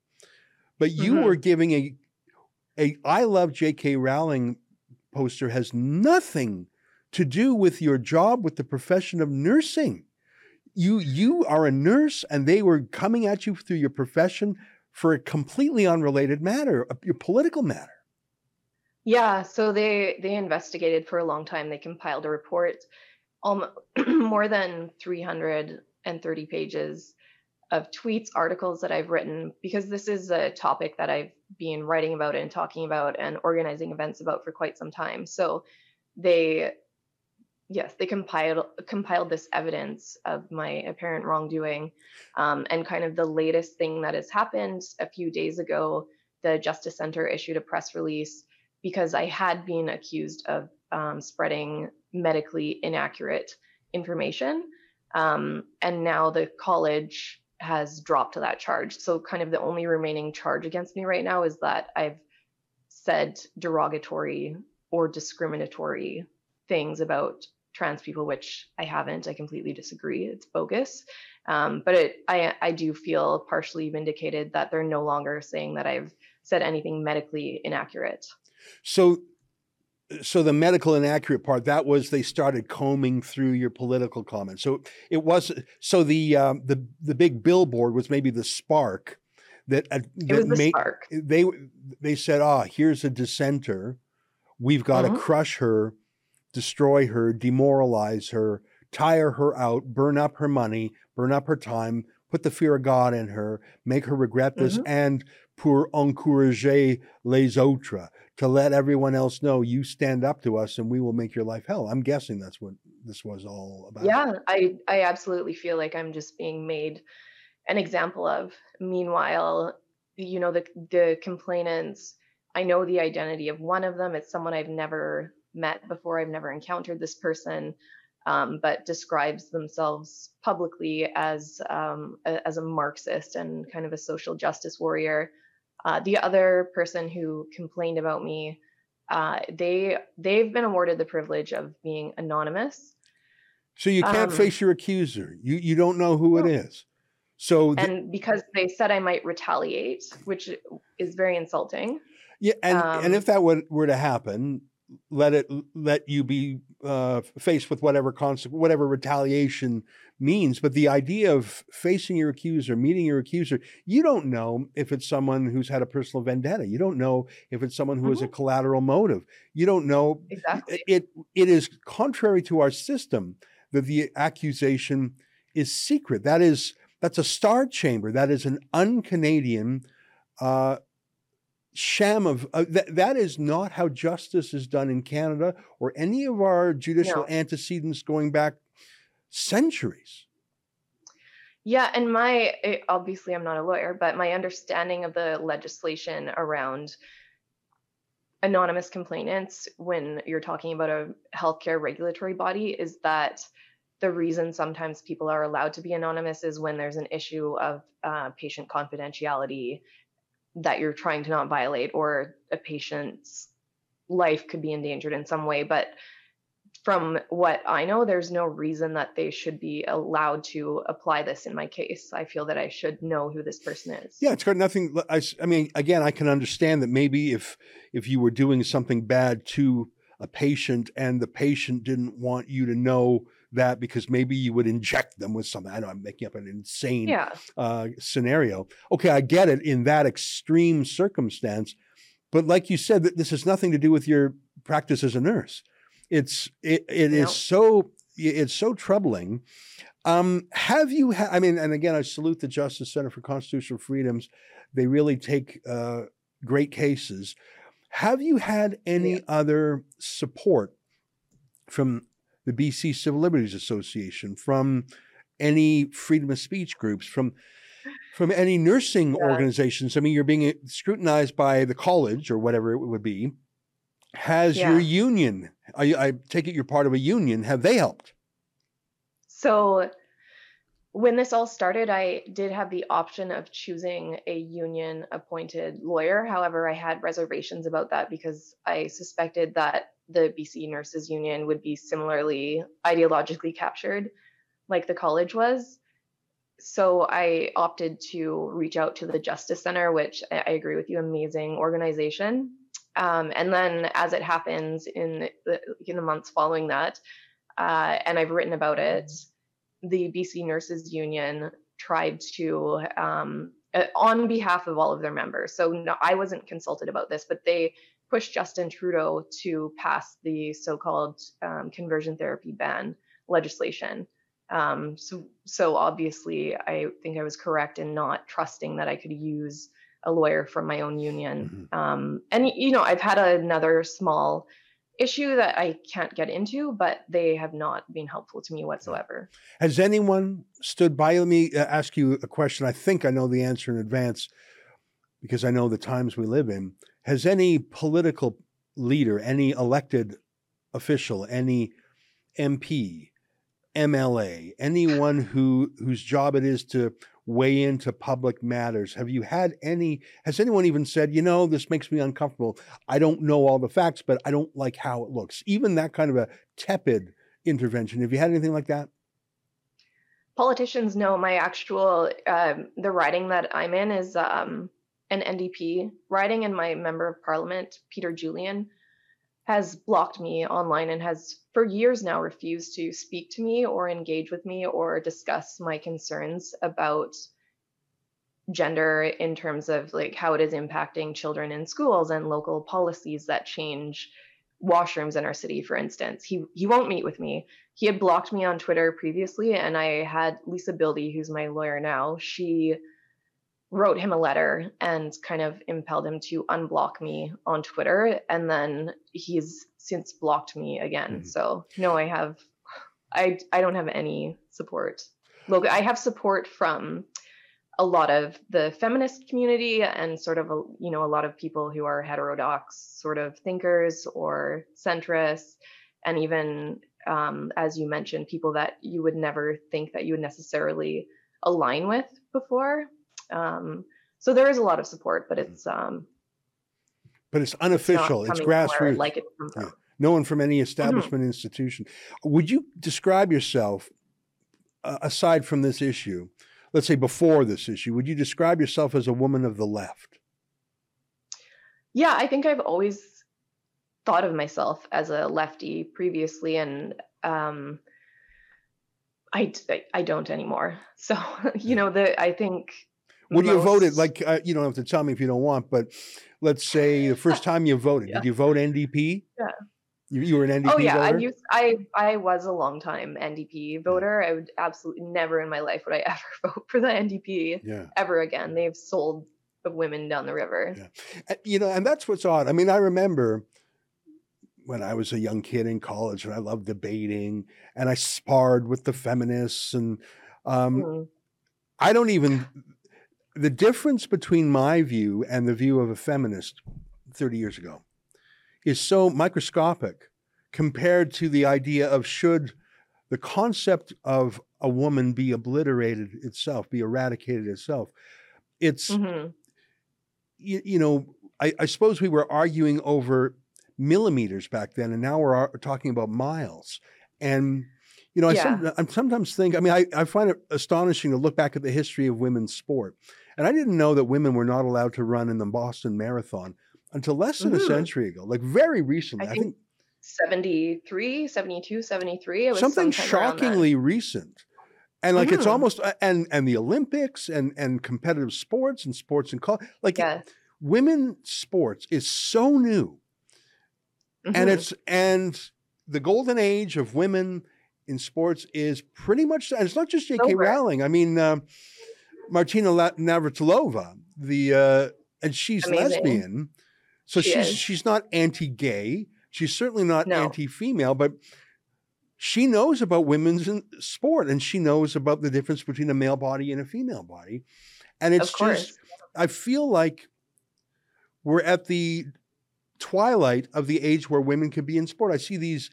But you Mhm. were giving a a I love J.K. Rowling poster has nothing to do with your job with the profession of nursing. You you are a nurse, and they were coming at you through your profession for a completely unrelated matter, a, your political matter. Yeah, so they they investigated for a long time. They compiled a report, um, more than 330 pages of tweets, articles that I've written, because this is a topic that I've been writing about and talking about and organizing events about for quite some time. So they, yes, they compiled compiled this evidence of my apparent wrongdoing, um, and kind of the latest thing that has happened a few days ago. The Justice Center issued a press release because I had been accused of um, spreading medically inaccurate information. Um, and now the college has dropped that charge. So, kind of the only remaining charge against me right now is that I've said derogatory or discriminatory things about trans people, which I haven't. I completely disagree. It's bogus. Um, but it, I, I do feel partially vindicated that they're no longer saying that I've said anything medically inaccurate. So, so the medical inaccurate part that was they started combing through your political comments. So it was so the um, the the big billboard was maybe the spark that, uh, that the made spark. they they said, ah, here's a dissenter. We've got to Mhm. crush her, destroy her, demoralize her, tire her out, burn up her money, burn up her time, put the fear of God in her, make her regret this, Mhm. and pour encourager les autres to let everyone else know you stand up to us and we will make your life hell. I'm guessing that's what this was all about. Yeah, I I absolutely feel like I'm just being made an example of. Meanwhile, you know the the complainants, I know the identity of one of them. It's someone I've never met before. I've never encountered this person, um, but describes themselves publicly as um, a, as a Marxist and kind of a social justice warrior. Uh, the other person who complained about me, uh, they they've been awarded the privilege of being anonymous. So you can't Um, face your accuser. You you don't know who it No. is. So th- and because they said I might retaliate, which is very insulting. Yeah, and and Um, if that were, were to happen, let it let you be uh, faced with whatever consequence, whatever retaliation means. But the idea of facing your accuser, meeting your accuser, you don't know if it's someone who's had a personal vendetta. You don't know if it's someone who has a collateral motive. You don't know. Exactly. It it is contrary to our system that the accusation is secret. That is that's a star chamber. That is an un-Canadian. Uh, sham of uh, that that is not how justice is done in Canada or any of our judicial No. antecedents going back centuries. Yeah, and my eh, obviously I'm not a lawyer, but my understanding of the legislation around anonymous complainants when you're talking about a healthcare regulatory body is that the reason sometimes people are allowed to be anonymous is when there's an issue of uh, patient confidentiality that you're trying to not violate or a patient's life could be endangered in some way but from what I know, there's no reason that they should be allowed to apply this in my case. I feel that I should know who this person is. Yeah, it's got nothing. i, I mean, again, I can understand that maybe if if you were doing something bad to a patient and the patient didn't want you to know that because maybe you would inject them with something. I know I'm making up an insane Yeah. uh, scenario. Okay, I get it in that extreme circumstance, but like you said, that this has nothing to do with your practice as a nurse. It's it, it is so it's so troubling. Um, have you? Ha- I mean, and again, I salute the Justice Center for Constitutional Freedoms. They really take uh, great cases. Have you had any Yeah. other support from the BC Civil Liberties Association, from any freedom of speech groups, from from any nursing Yeah. organizations? I mean, you're being scrutinized by the college or whatever it would be. Has Yeah. your union? I, I take it you're part of a union. Have they helped? So when this all started, I did have the option of choosing a union appointed lawyer. However, I had reservations about that because I suspected that the BC Nurses Union would be similarly ideologically captured like the college was. So I opted to reach out to the Justice Center, which I agree with you, amazing organization. Um, and then, as it happens in the in the months following that, uh, and I've written about it, the BC Nurses Union tried to, um, uh, on behalf of all of their members. So no, I wasn't consulted about this, but they pushed Justin Trudeau to pass the so-called um, conversion therapy ban legislation. Um, so, so obviously, I think I was correct in not trusting that I could use a lawyer from my own union. Um, and you know, I've had another small issue that I can't get into, but they have not been helpful to me whatsoever. Has anyone stood by? Let me uh, ask you a question. I think I know the answer in advance because I know the times we live in. Has any political leader, any elected official, any MP, MLA, anyone who whose job it is to weigh into public matters, have you had any? Has anyone even said, you know, this makes me uncomfortable? I don't know all the facts, but I don't like how it looks. Even that kind of a tepid intervention. Have you had anything like that? Politicians know my actual um, the riding that I'm in is um, an NDP riding, and my member of parliament, Peter Julian, has blocked me online and has for years now refused to speak to me or engage with me or discuss my concerns about gender in terms of like how it is impacting children in schools and local policies that change washrooms in our city for instance. He he won't meet with me. He had blocked me on twitter previously and i had lisa bildy who's my lawyer now. She wrote him a letter and kind of impelled him to unblock me on twitter and then he's since blocked me again. Mhm. so no i have i i don't have any support. Look i have support from a lot of the feminist community and sort of a, you know a lot of people who are heterodox sort of thinkers or centrists and even um, as you mentioned people that you would never think that you would necessarily align with before um, so there is a lot of support but it's um But it's it's unofficial. It's, coming from where I'd grassroots. like it Yeah. no one from any establishment institution. Would you describe yourself, uh, aside from this issue, let's say before this issue, would you describe yourself as a woman of the left? Yeah, I think I've always thought of myself as a lefty previously, and um, I I don't anymore. So you know, the I think Would you have voted like uh, you don't have to tell me if you don't want, but let's say the first time you voted, Yeah. did you vote NDP? Yeah. You, you were an NDP Oh yeah, I voter. used I I was a long time NDP voter. I would absolutely never in my life would I ever vote for the NDP yeah. ever again. They've sold the women down the river. Yeah. You know, and that's what's odd. I mean, I remember when I was a young kid in college and I loved debating and I sparred with the feminists and um, Mm. I don't even the difference between my view and the view of a feminist 30 years ago is so microscopic compared to the idea of should the concept of a woman be obliterated itself, be eradicated itself. It's Mhm. you, you know, I, I suppose we were arguing over millimeters back then, and now we're ar- talking about miles. And you know, I, some, I sometimes think, I mean, I, I find it astonishing to look back at the history of women's sport. And I didn't know that women were not allowed to run in the Boston Marathon until less than a Mhm. century ago, like very recently. I I think think 73, 72, 73. It was something sometime around then. shockingly recent. And like it's Mhm. almost and and the Olympics and and competitive sports and sports and college, like Yeah. women sports is so new and Mhm. it's and the golden age of women in sports is pretty much, and it's not just J.K. Over. Rowling. I mean, um, Martina La- Navratilova, the uh, and she's Amazing. lesbian, so She she's is. she's not anti-gay. She's certainly not No. anti-female, but she knows about women's sport, and she knows about the difference between a male body and a female body, and it's just I feel like we're at the twilight of the age where women can be in sport. I see these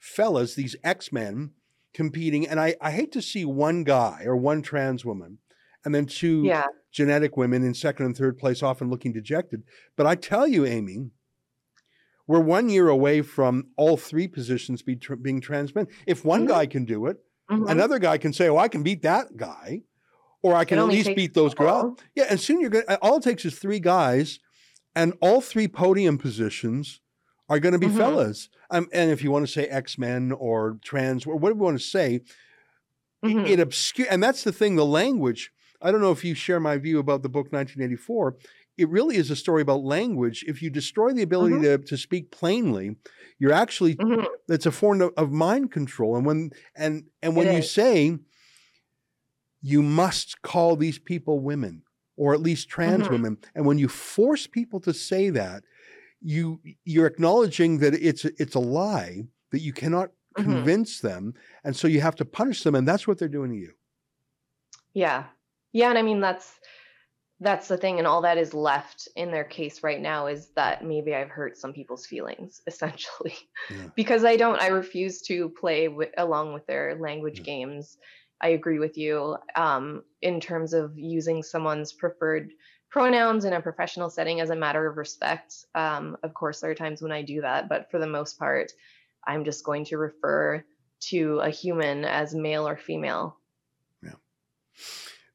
fellas, these X Men, competing, and I, I hate to see one guy or one trans woman and then two yeah. genetic women in second and third place, often looking dejected. But I tell you, Amy, we're one year away from all three positions be tr- being trans men. If one Mhm. guy can do it, Mhm. another guy can say, "Oh, I can beat that guy," or I can at least beat those girls. Yeah, and soon you're going. to All it takes is three guys, and all three podium positions are going to be Mhm. fellas. Um, and if you want to say X Men or trans or whatever you want to say, Mhm. it obscure. And that's the thing. The language. I don't know if you share my view about the book 1984. It really is a story about language. If you destroy the ability Mhm. to, to speak plainly, you're actually Mhm. it's a form of, of mind control and when and and when It you is. say you must call these people women or at least trans Mhm. women and when you force people to say that you you're acknowledging that it's a- it's a lie that you cannot Mhm. convince them and so you have to punish them and that's what they're doing to you Yeah. Yeah, and I mean that's that's the thing and all that is left in their case right now is that maybe I've hurt some people's feelings essentially. Yeah. because I don't I refuse to play wi- along with their language Yeah. games. I agree with you um in terms of using someone's preferred pronouns in a professional setting as a matter of respect. Um of course there are times when I do that, but for the most part I'm just going to refer to a human as male or female.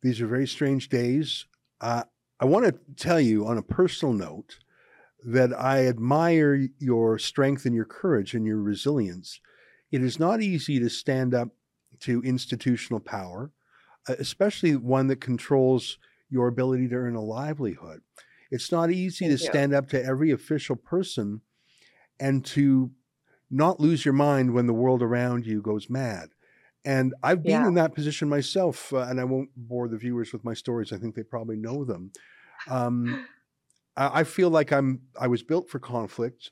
These are very strange days uh, i want to tell you on a personal note that I admire your strength and your courage and your resilience. It is not easy to stand up to institutional power, uh, especially one that controls your ability to earn a livelihood. It's not easy Thank to you. stand up to every official person and to not lose your mind when the world around you goes mad. And I've been Yeah. in that position myself, uh, and I won't bore the viewers with my stories. I think they probably know them. Um, I, I feel like I'm I was built for conflict,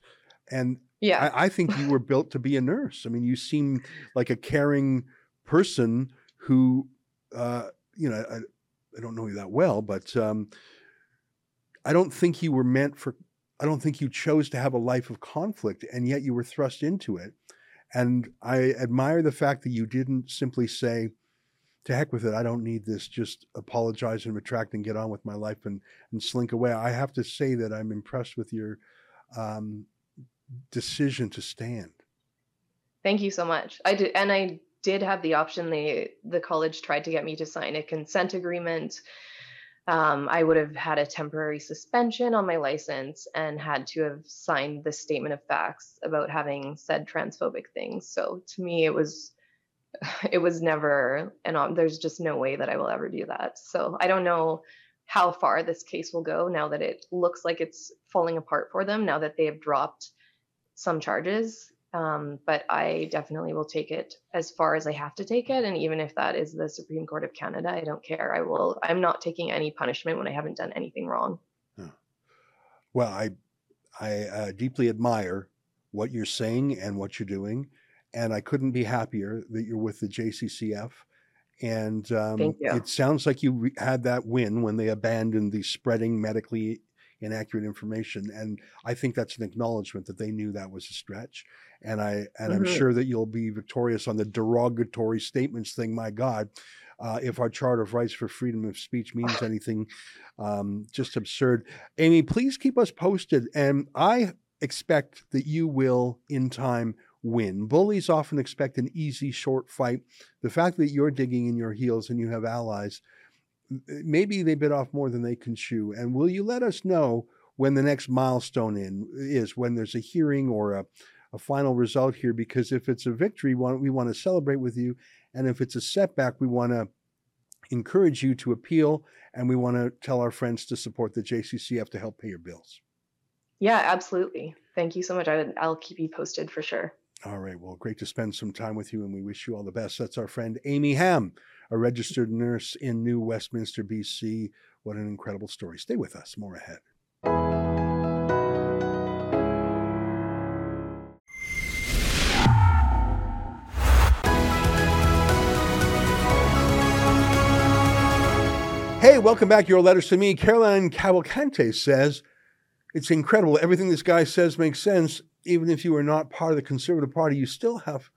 and Yeah. I, I think you were built to be a nurse. I mean, you seem like a caring person who, uh, you know, I, I don't know you that well, but um, I don't think you were meant for. I don't think you chose to have a life of conflict, and yet you were thrust into it. And I admire the fact that you didn't simply say, "To heck with it, I don't need this." Just apologize and retract and get on with my life and and slink away. I have to say that I'm impressed with your um, decision to stand. Thank you so much. I did, and I did have the option. They, the college tried to get me to sign a consent agreement. Um, I would have had a temporary suspension on my license and had to have signed the statement of facts about having said transphobic things. So to me, it was, it was never, and there's just no way that I will ever do that. So I don't know how far this case will go now that it looks like it's falling apart for them. Now that they have dropped some charges um, but I definitely will take it as far as I have to take it. And even if that is the Supreme Court of Canada, I don't care. I will. I'm not taking any punishment when I haven't done anything wrong. Well, I I uh, deeply admire what you're saying and what you're doing, and I couldn't be happier that you're with the JCCF. And um, it sounds like you re- had that win when they abandoned the spreading medically inaccurate information, and I think that's an acknowledgement that they knew that was a stretch. And I and I'm Mhm. sure that you'll be victorious on the derogatory statements thing. My God, uh, if our Charter of Rights for Freedom of Speech means anything, um, just absurd. Amy, please keep us posted. And I expect that you will, in time, win. Bullies often expect an easy, short fight. The fact that you're digging in your heels and you have allies, maybe they bit off more than they can chew. And will you let us know when the next milestone in is, when there's a hearing or a, a final result here? Because if it's a victory, we want, to celebrate with you. And if it's a setback, we want to encourage you to appeal and we want to tell our friends to support the JCCF to help pay your bills. Yeah, absolutely. Thank you so much. I I'll keep you posted for sure. All right. Well, great to spend some time with you, and we wish you all the best. That's our friend Amy Ham, a registered nurse in New Westminster, BC. What an incredible story. Stay with us. More ahead. Hey, welcome back. Your letters to me. Caroline Cavalcante says, It's incredible. Everything this guy says makes sense. Even if you are not part of the Conservative Party, you still have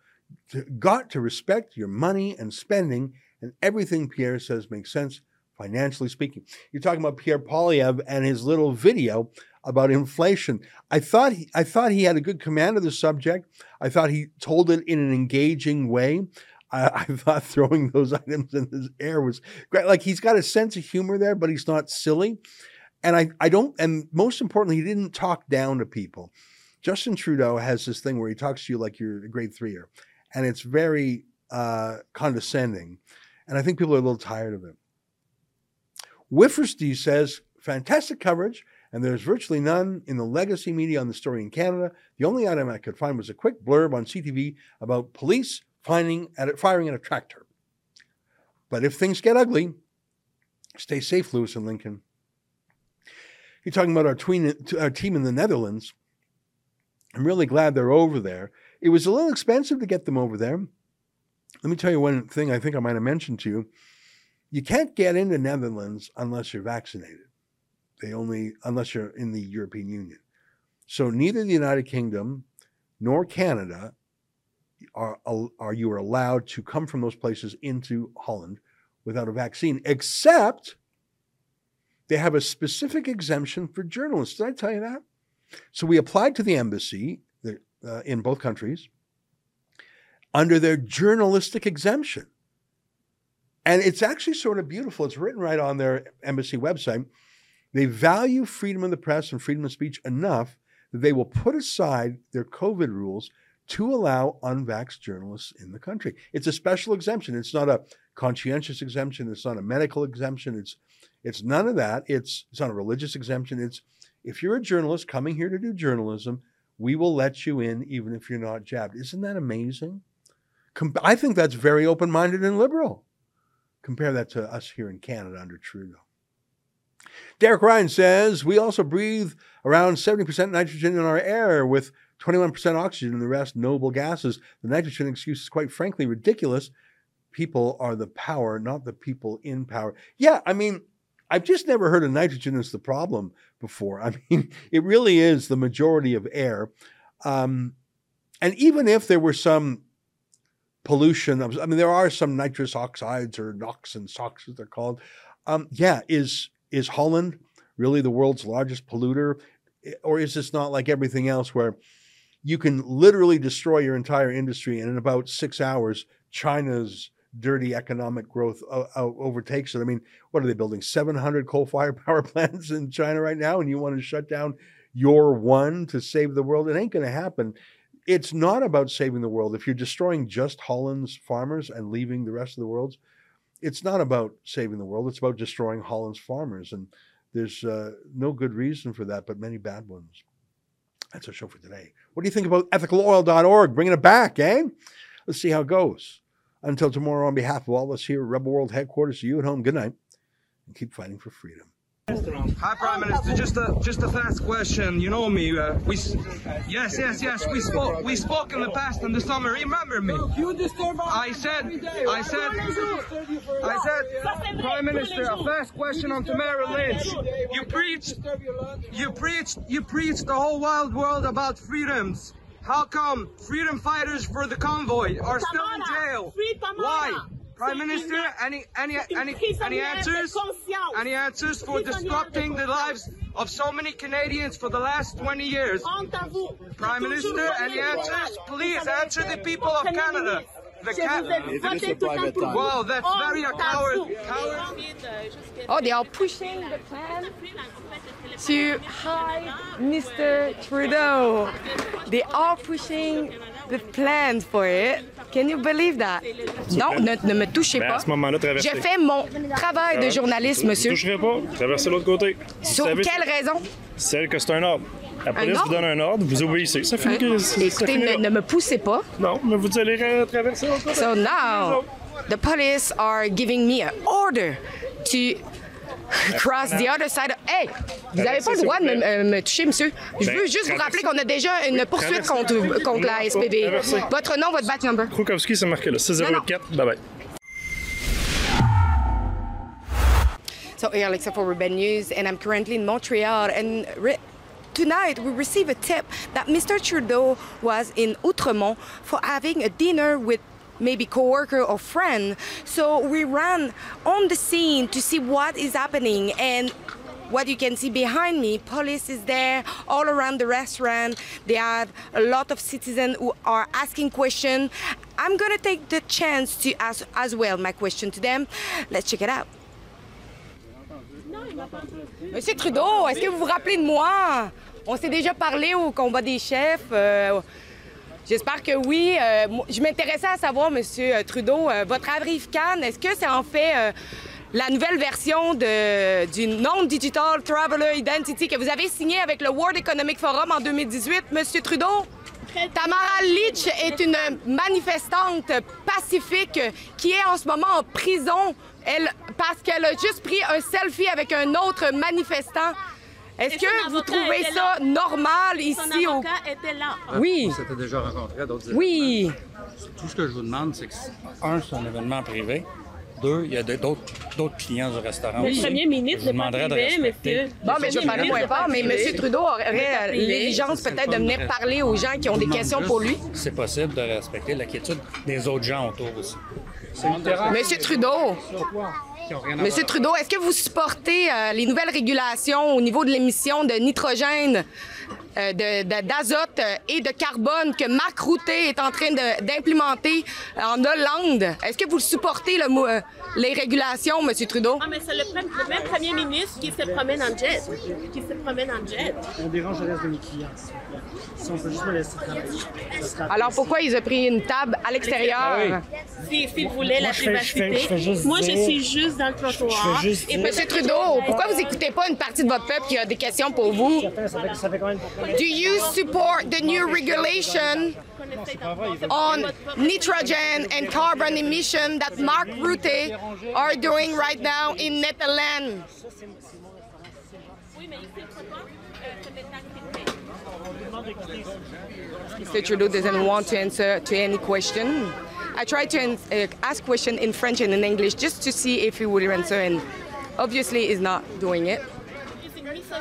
to, got to respect your money and spending, and everything Pierre says makes sense, financially speaking. You're talking about Pierre Poilievre and his little video about inflation. I thought he, I thought he had a good command of the subject. I thought he told it in an engaging way. I, I, thought throwing those items in his air was great. Like he's got a sense of humor there, but he's not silly. And I, I don't, and most importantly, he didn't talk down to people. Justin Trudeau has this thing where he talks to you like you're a grade threeer, and it's very uh, condescending. And I think people are a little tired of it. Wiffersty says, fantastic coverage, and there's virtually none in the legacy media on the story in Canada. The only item I could find was a quick blurb on CTV about police finding at firing at a tractor. But if things get ugly, stay safe, Lewis and Lincoln. You're talking about our, tween, our team in the Netherlands. I'm really glad they're over there. It was a little expensive to get them over there. Let me tell you one thing I think I might have mentioned to you. You can't get into Netherlands unless you're vaccinated. They only unless you're in the European Union. So neither the United Kingdom nor Canada are, are you are allowed to come from those places into Holland without a vaccine, except they have a specific exemption for journalists. Did I tell you that? So we applied to the embassy uh, in both countries under their journalistic exemption. And it's actually sort of beautiful. It's written right on their embassy website. They value freedom of the press and freedom of speech enough that they will put aside their COVID rules to allow unvaxxed journalists in the country. It's a special exemption. It's not a conscientious exemption. It's not a medical exemption. It's it's none of that. It's it's not a religious exemption. It's if you're a journalist coming here to do journalism, we will let you in even if you're not jabbed. Isn't that amazing? Com- I think that's very open-minded and liberal. Compare that to us here in Canada under Trudeau. Derek Ryan says we also breathe around 70% nitrogen in our air with 21% oxygen and the rest noble gases. The nitrogen excuse is quite frankly ridiculous. People are the power, not the people in power. Yeah, I mean, I've just never heard of nitrogen as the problem before. I mean, it really is the majority of air. Um, and even if there were some pollution, I mean, there are some nitrous oxides or NOx and SOx as they're called. Um, yeah, is is Holland really the world's largest polluter? Or is this not like everything else where you can literally destroy your entire industry, and in about six hours, China's dirty economic growth uh, uh, overtakes it. I mean, what are they building? 700 coal fired power plants in China right now, and you want to shut down your one to save the world? It ain't going to happen. It's not about saving the world. If you're destroying just Holland's farmers and leaving the rest of the world's, it's not about saving the world. It's about destroying Holland's farmers. And there's uh, no good reason for that, but many bad ones. That's our show for today. What do you think about ethicaloil.org? Bringing it back, eh? Let's see how it goes. Until tomorrow, on behalf of all of us here at Rebel World headquarters, you at home, good night, and keep fighting for freedom. Hi, Prime Minister. Just a just a fast question. You know me. Uh, we yes, yes, yes. We spoke we spoke in the past in the summer. Remember me? You disturb I said I said I said Prime Minister. A fast question on Tamara Lich. You preached you preached you preached the whole wild world about freedoms. How come freedom fighters for the convoy are still in jail? Why? Prime Minister, any any any any answers? Any answers for disrupting the lives of so many Canadians for the last 20 years? Prime Minister, any answers? Please answer the people of Canada. The ca- wow, that's very a coward. coward. Oh, they are pushing the plan to hide Mr. Trudeau. They are pushing the plan for it Can you believe that? Non, ne, ne me touchez Ben, pas. à ce moment-là. Je fais mon travail de journaliste, Je monsieur. ne toucherai pas. Traversez l'autre côté. Sur savez, quelle raison? Celle que c'est un ordre. La police vous donne un ordre, vous obéissez. Ça finit que. ça Écoutez, ne, ne me poussez pas. Non, mais vous allez ra- traverser l'autre côté. So now, the police are giving me an order to cross the other side. Hey, vous n'avez pas le droit de me, euh, me toucher, monsieur. Je Ben, veux juste vous rappeler qu'on a déjà une poursuite contre, contre la traversez. Votre nom, votre badge number. Krukowski, c'est marqué là. 6084. Bye bye. So here, Alexa for Rebel News, and I'm currently in Montreal. And tonight, we received a tip that Mr. Trudeau was in Outremont for having a dinner with maybe coworker or friend. So we ran on the scene to see what is happening and. What you can see behind me, police is there all around the restaurant. They have a lot of citizens who are asking questions. I'm gonna take the chance to ask as well my question to them. Let's check it out. Monsieur Trudeau, est-ce que vous vous rappelez de moi? On s'est déjà parlé au combat des chefs. euh, J'espère que oui. Euh, je m'intéressais à savoir, Monsieur euh, Trudeau, euh, votre Avril Cannes, est-ce que c'est en fait euh, la nouvelle version de, du Non-Digital Traveler Identity que vous avez signé avec le World Economic Forum en 2018, Monsieur Trudeau? Tamara Leach est une manifestante pacifique qui est en ce moment en prison elle, parce qu'elle a juste pris un selfie avec un autre manifestant. Est-ce que vous trouvez ça là. normal Son ici au... avocat était là. Oui, On s'était déjà rencontrés à d'autres oui. Tout ce que je vous demande, c'est que, un, c'est un événement privé. Deux, il y a d'autres d'autres clients du restaurant. Le aussi. premier ministre Je vous n'est pas demanderais de privé, respecter. monsieur. Bon, mais je vais parler moins fort, mais M. Trudeau aurait l'exigence peut-être de venir parler aux gens qui ont des questions pour lui. C'est possible de respecter l'inquiétude des autres gens autour aussi. Monsieur Trudeau, Monsieur Trudeau, est-ce que vous supportez euh, les nouvelles régulations au niveau de l'émission de nitrogène, d'azote euh, et de carbone que Marc Routet est en train de- d'implémenter en Hollande? Est-ce que vous supportez le euh, les régulations, Monsieur Trudeau? Ah, mais c'est le, pre- le même premier ministre qui se promène en jet. Qui se promène en jet. On dérange le reste de mes clients. Si on peut juste me laisser travailler. Alors pourquoi ils ont pris une table à l'extérieur? Si, s'il voulait la Moi, je fais- je fais- privacité. Moi, je suis juste dans le trottoir. je fais juste Et Monsieur Trudeau, pourquoi vous écoutez pas une partie de votre peuple qui a des questions pour vous? Ça fait, ça fait de temps? Do you support the new regulation on nitrogen and carbon emission that Mark Rutte are doing right now in Netherlands? Mr. Trudeau doesn't want to answer to any question. I tried to uh, ask question in French and in English just to see if he would answer, and obviously he's not doing it.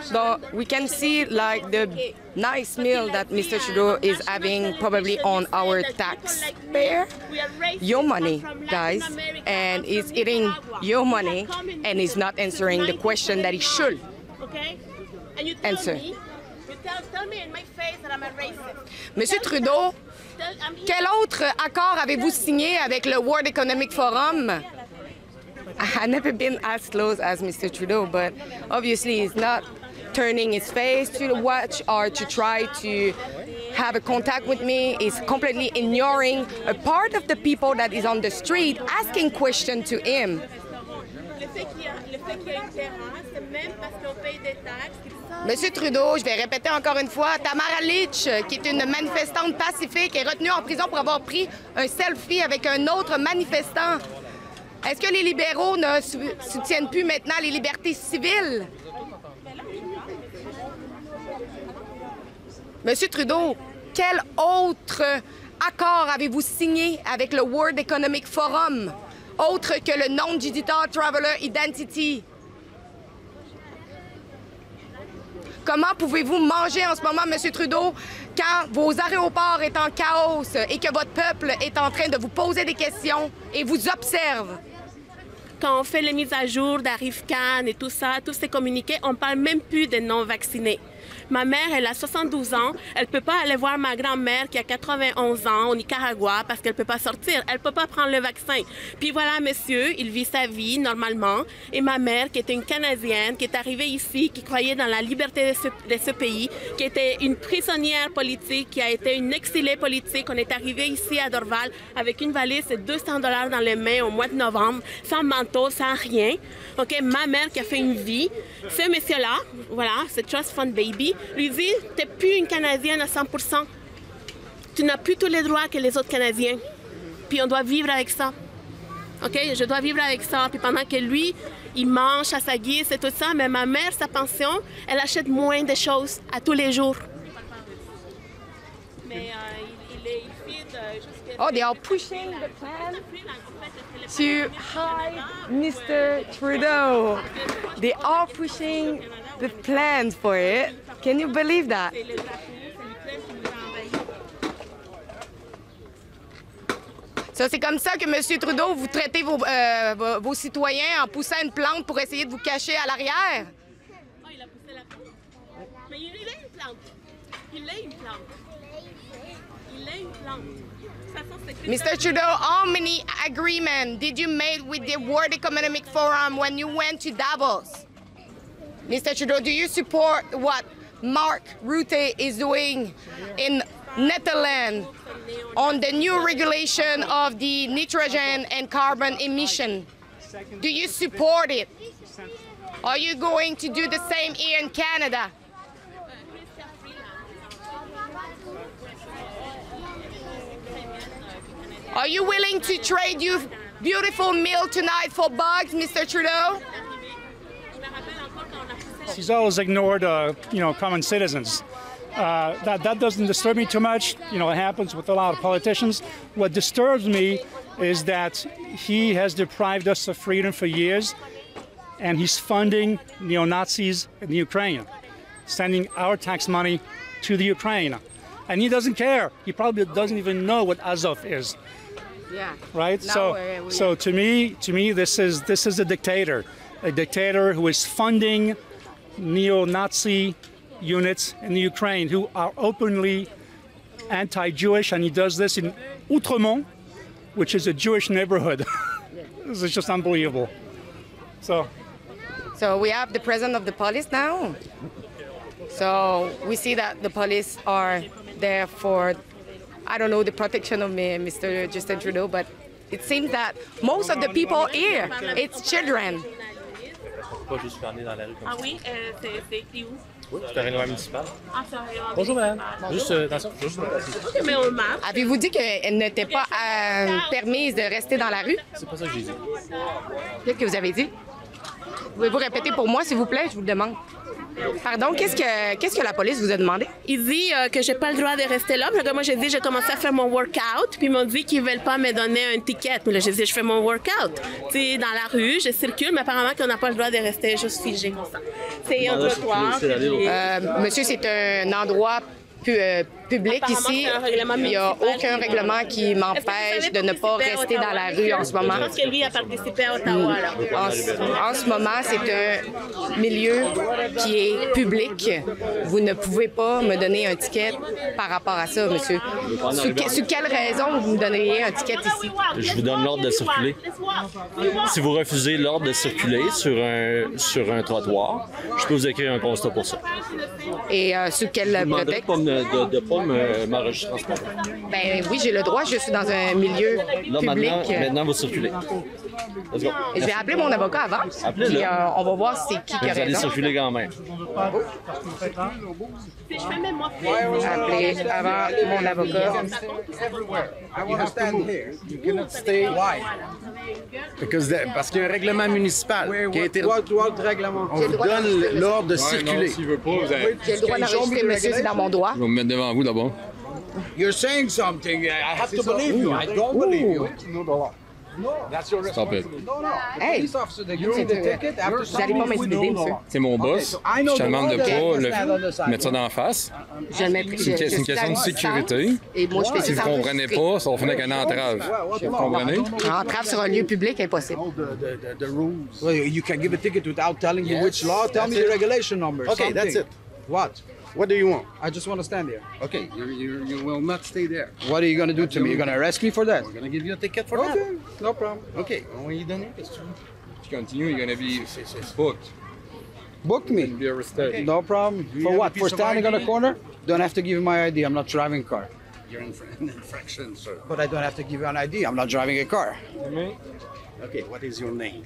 So we can see like the nice meal that Mr. Trudeau is having probably on our tax taxpayer. Your money, guys, and he's eating your money and he's not answering the question that he should. Okay? And you tell Answer. me, you tell, tell me in my face that I'm a racist. Monsieur Trudeau, Quel autre accord avez-vous signé avec le World Economic Forum? I've never been as close as Mr. Trudeau, but obviously he's not turning his face to watch or to try to have a contact with me. He's completely ignoring a part of the people that is on the street asking questions to him. Monsieur Trudeau, je vais répéter encore une fois, Tamara Leach, qui est une manifestante pacifique, est retenue en prison pour avoir pris un selfie avec un autre manifestant. Est-ce que les libéraux ne sou- soutiennent plus maintenant les libertés civiles? Monsieur Trudeau, quel autre accord avez-vous signé avec le World Economic Forum, autre que le Non-Digital Traveler Identity? Comment pouvez-vous manger en ce moment, M. Trudeau, quand vos aéroports est en chaos et que votre peuple est en train de vous poser des questions et vous observe? Quand on fait les mises à jour d'Arrive Cannes et tout ça, tous ces communiqués, on parle même plus des non-vaccinés. Ma mère, elle a 72 ans. Elle peut pas aller voir ma grand-mère qui a 91 ans au Nicaragua parce qu'elle peut pas sortir. Elle peut pas prendre le vaccin. Puis voilà, monsieur, il vit sa vie normalement. Et ma mère, qui était une Canadienne, qui est arrivée ici, qui croyait dans la liberté de ce, pays, qui était une prisonnière politique, qui a été une exilée politique. On est arrivé ici à Dorval avec une valise de 200 dollars dans les mains au mois de novembre, sans manteau, sans rien. OK, ma mère qui a fait une vie. Ce monsieur-là, voilà, ce Trust Fund Baby, lui dit, t'es plus une Canadienne à 100% Tu n'as plus tous les droits que les autres Canadiens. Puis on doit vivre avec ça. OK, je dois vivre avec ça. Puis pendant que lui, il mange à sa guise et tout ça, mais ma mère, sa pension, elle achète moins de choses à tous les jours. Mais il, il, feed jusqu'à... Oh, they are pushing the plan to hide Mr. Trudeau. They are pushing the plans for it. Can you believe that? Ça, c'est comme ça que M. Trudeau, vous traitez vos, euh, vos, vos citoyens en poussant une plante pour essayer de vous cacher à l'arrière? Oh, il a poussé la plante. Mais il a une plante. Il a une plante. Il a une plante. C'est Mr. Trudeau, how many agreements did you make with the World Economic Forum when you went to Davos? Mr. Trudeau, do you support what Mark Rutte is doing in Netherlands on the new regulation of the nitrogen and carbon emission? Do you support it? Are you going to do the same here in Canada? Are you willing to trade your beautiful meal tonight for bugs, Mr. Trudeau? He's always ignored, uh, you know, common citizens. Uh, that, that doesn't disturb me too much. You know, it happens with a lot of politicians. What disturbs me is that he has deprived us of freedom for years, and he's funding neo Nazis in the Ukraine, sending our tax money to the Ukraine. And he doesn't care. He probably doesn't even know what Azov is Yeah. right? Now so, so to me, to me, this is this is a dictator, a dictator who is funding neo-Nazi units in Ukraine who are openly anti-Jewish, and he does this in Outremont, which is a Jewish neighborhood. this is just unbelievable. So, So we have the president of the police now. So we see that the police are there for, I don't know, the protection of me, Mr. Justin Trudeau, but it seems that most of the people here, it's children. Pas juste aller dans la rue comme Ah oui, euh, c'est écrit où? Oui, c'est un règlement municipal. Ah, c'est un règlement Bonjour, madame. Juste, euh, attention, juste me passer. Mais on marche. Avez-vous dit qu'elle n'était pas euh, permise de rester dans la rue? C'est pas ça que j'ai dit. Qu'est-ce que vous avez dit? Pouvez-vous répéter pour moi, s'il vous plaît? Je vous le demande. Pardon, qu'est-ce que, qu'est-ce que la police vous a demandé? Il dit euh, que j'ai pas le droit de rester là. Puis moi, j'ai dit, j'ai commencé à faire mon workout. Puis ils m'ont dit qu'ils veulent pas me donner un ticket. Mais là, j'ai dit, je fais mon workout. Tu sais, dans la rue, je circule, mais apparemment qu'on n'a pas le droit de rester juste figé comme ça. C'est un trottoir. Euh, monsieur, c'est un endroit pu- euh, public ici. Il n'y a aucun règlement qui m'empêche de ne pas rester dans la rue en ce moment. Je pense que lui a participé à Ottawa, là. En, ce- en ce moment, c'est un milieu qui est public. Vous ne pouvez pas me donner un ticket par rapport à ça, monsieur. Sous, que- sous quelle raison vous me donneriez un ticket ici? Je vous donne l'ordre de circuler. Si vous refusez l'ordre de circuler sur un, sur un trottoir, je peux vous écrire un constat pour ça. Et euh, sous quel prétexte? de pas me- m'enregistrer en ce moment. Ben oui, j'ai le droit. Je suis dans un milieu Là, public. maintenant, maintenant, vous circulez. Let's go. Je vais appeler mon avocat avant. Appelez-le. Puis, euh, on va voir c'est qui qui a Vous allez circuler quand même. Je fais même moi. Appeler avant mon avocat. You have to stand here. You cannot stay. Why? Because the- parce qu'il y a un règlement municipal qui a été. On vous donne l'ordre de Ouais, non, circuler. s'il veut pas, vous avez- J'ai le droit d'enregistrer, monsieur, c'est dans mon droit. Je vais me mettre devant vous d'abord. You're saying something. I have to believe you. I don't believe you. That's your Stop it. No, no. Hey. Vous allez pas m'intimider, monsieur. C'est mon boss. Je te the demande de pas le- mettre ça d'en face. Je le mettrai. C'est une, question de sécurité. Et moi, je fais Si vous ne comprenez pas, ça va finir avec une entrave. Vous comprenez? Entrave sur un lieu public, impossible. You can give a ticket without telling me which law. Tell me the regulation number. Okay, that's it. What? What do you want? I just want to stand here. Okay, you, you, you will not stay there. What are you going to do to me? You're going to arrest me for that? We're gonna give you a ticket for Okay, that. no problem. Okay, on va y donner. Qu'est-ce que tu veux? Tu continues, you're gonna be booked. Book me. Be arrested. No problem. Do you For what? For standing on the ID? corner? Don't have to give you my ID. I'm not driving a car. You're in fr- in infraction, sir. But I don't have to give you an ID. I'm not driving a car. Okay, what is your name?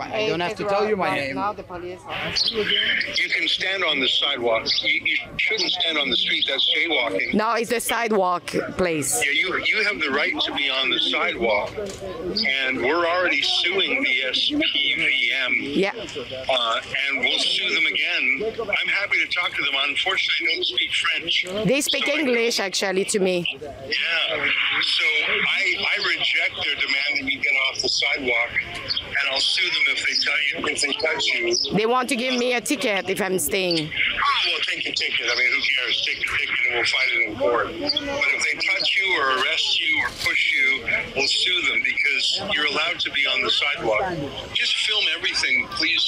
I don't have to tell you my name. You can stand on the sidewalk. You, you shouldn't stand on the street. That's jaywalking. No, it's the sidewalk place. Yeah, you you have the right to be on the sidewalk, and we're already suing the SPVM. Yeah. Uh, and we'll sue them again. I'm happy to talk to them. Unfortunately, I don't speak French. They speak English actually to me. Yeah. So I I reject their demand that you get off the sidewalk, and I'll sue them if they tell you if they touch you. They want to give me a ticket if I'm staying. Oh, well, take a ticket. I mean, who cares? Take the ticket and we'll fight it in court. But if they touch you or arrest you or push you, we'll sue them because you're allowed to be on the sidewalk. Just film everything, please.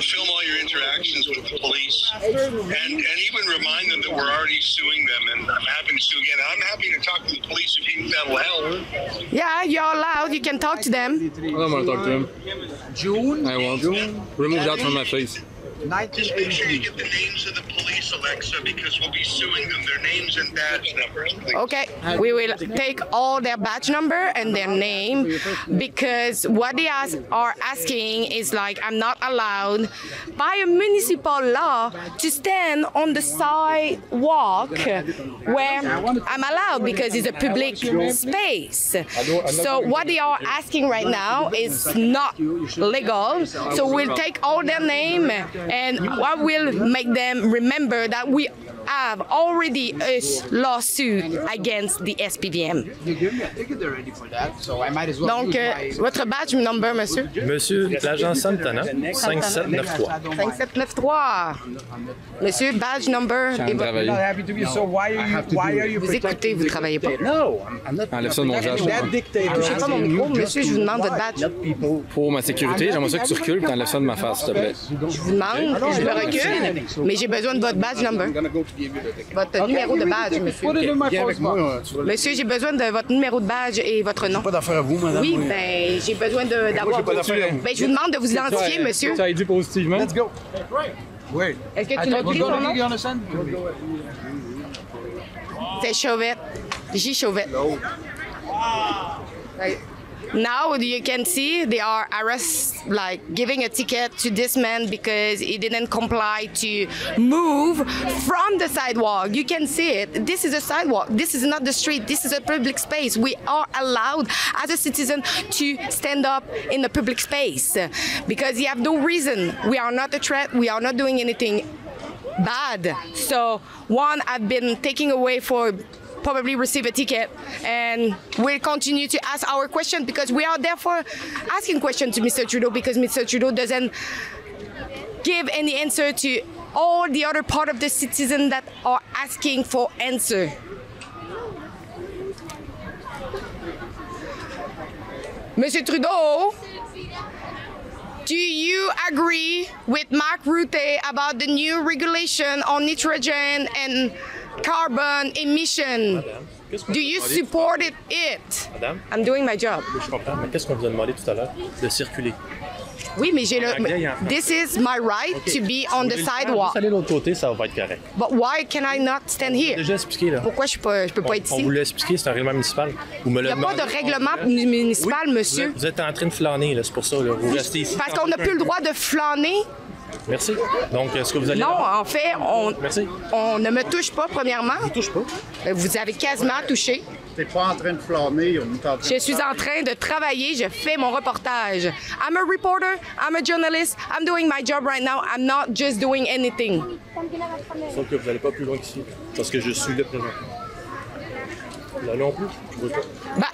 Film all your interactions with the police, and and even remind them that we're already suing them. And I'm happy to sue again. I'm happy to talk to the police if you think that'll help. Yeah, you're allowed. You can talk to them. I don't want to talk to him. June? I won't. Remove that from my face. Just make sure you get the names of the police, Alexa, because we'll be suing them. Their names and badge numbers, please. Okay, we will take all their badge number and their name because what they ask, are asking is like I'm not allowed by a municipal law to stand on the sidewalk where I'm allowed because it's a public space. So what they are asking right now is not legal. So we'll take all their name and I will make them remember that we have already a lawsuit against the SPVM. Donc, euh, votre badge number, monsieur? Monsieur l'agent Santana, 5793. 5793. Monsieur, badge number. et votre- I'm not happy to be, so why are you, why are you Vous écoutez, vous travaillez pas. No, I'm not. Enlève ça de mon dictator Touchez pas mon micro, monsieur, je vous demande votre badge. Pour ma sécurité, j'aimerais ça que tu recules et t'enlèves ça de ma face, s'il te plaît. Je vous demande, je me recule, mais j'ai besoin de votre badge number. Votre numéro de badge, monsieur. Vas Monsieur, j'ai besoin de votre numéro de badge et votre nom. Pas d'affaire à vous, madame. Oui, ben, j'ai besoin de- d'avoir. Ben, je vous demande de vous identifier, monsieur. Tu as dit positivement. Let's go. Wait. Est-ce que tu l'as pris, ton nom? C'est Chauvette. J. Chauvette. Now you can see they are arrest like giving a ticket to this man because he didn't comply to move from the sidewalk. You can see it. This is a sidewalk. This is not the street. This is a public space. We are allowed as a citizen to stand up in the public space because you have no reason. We are not a threat. We are not doing anything bad. So one I've been taking away for probably receive a ticket and we'll continue to ask our question because we are therefore asking questions to Mr. Trudeau because Mr. Trudeau doesn't give any answer to all the other part of the citizen that are asking for answer. Monsieur Trudeau, do you agree with Mark Rutte about the new regulation on nitrogen and carbon emission? Do you support it? it? Madame? I'm doing my job. Je comprends, mais qu'est-ce qu'on vous a demandé tout à l'heure? De circuler? Oui, mais j'ai le. anglais. This is my right to be on the Juste sidewalk. aller de l'autre côté, ça va être correct. But why can I not stand here? Déjà expliqué, là. Pourquoi je peux, je peux On, pas être on ici? vous l'a expliqué, c'est un règlement municipal. Vous me Il n'y a pas de règlement municipal, Vous monsieur. êtes, vous êtes en train de flâner, là, c'est pour ça. Là. Vous restez ici. Parce qu'on n'a plus le droit de flâner. Merci. Donc, est-ce que vous allez. Non, en fait, on, Merci. on ne me touche pas, premièrement. Je touche pas? Vous avez quasiment touché. T'es pas en train de flâner, on est en train Je suis en train de travailler, je fais mon reportage. I'm a reporter, I'm a journalist, I'm doing my job right now, I'm not just doing anything. Sauf que vous n'allez pas plus loin qu'ici. Parce que je suis là présent. Là non plus. Je veux pas? But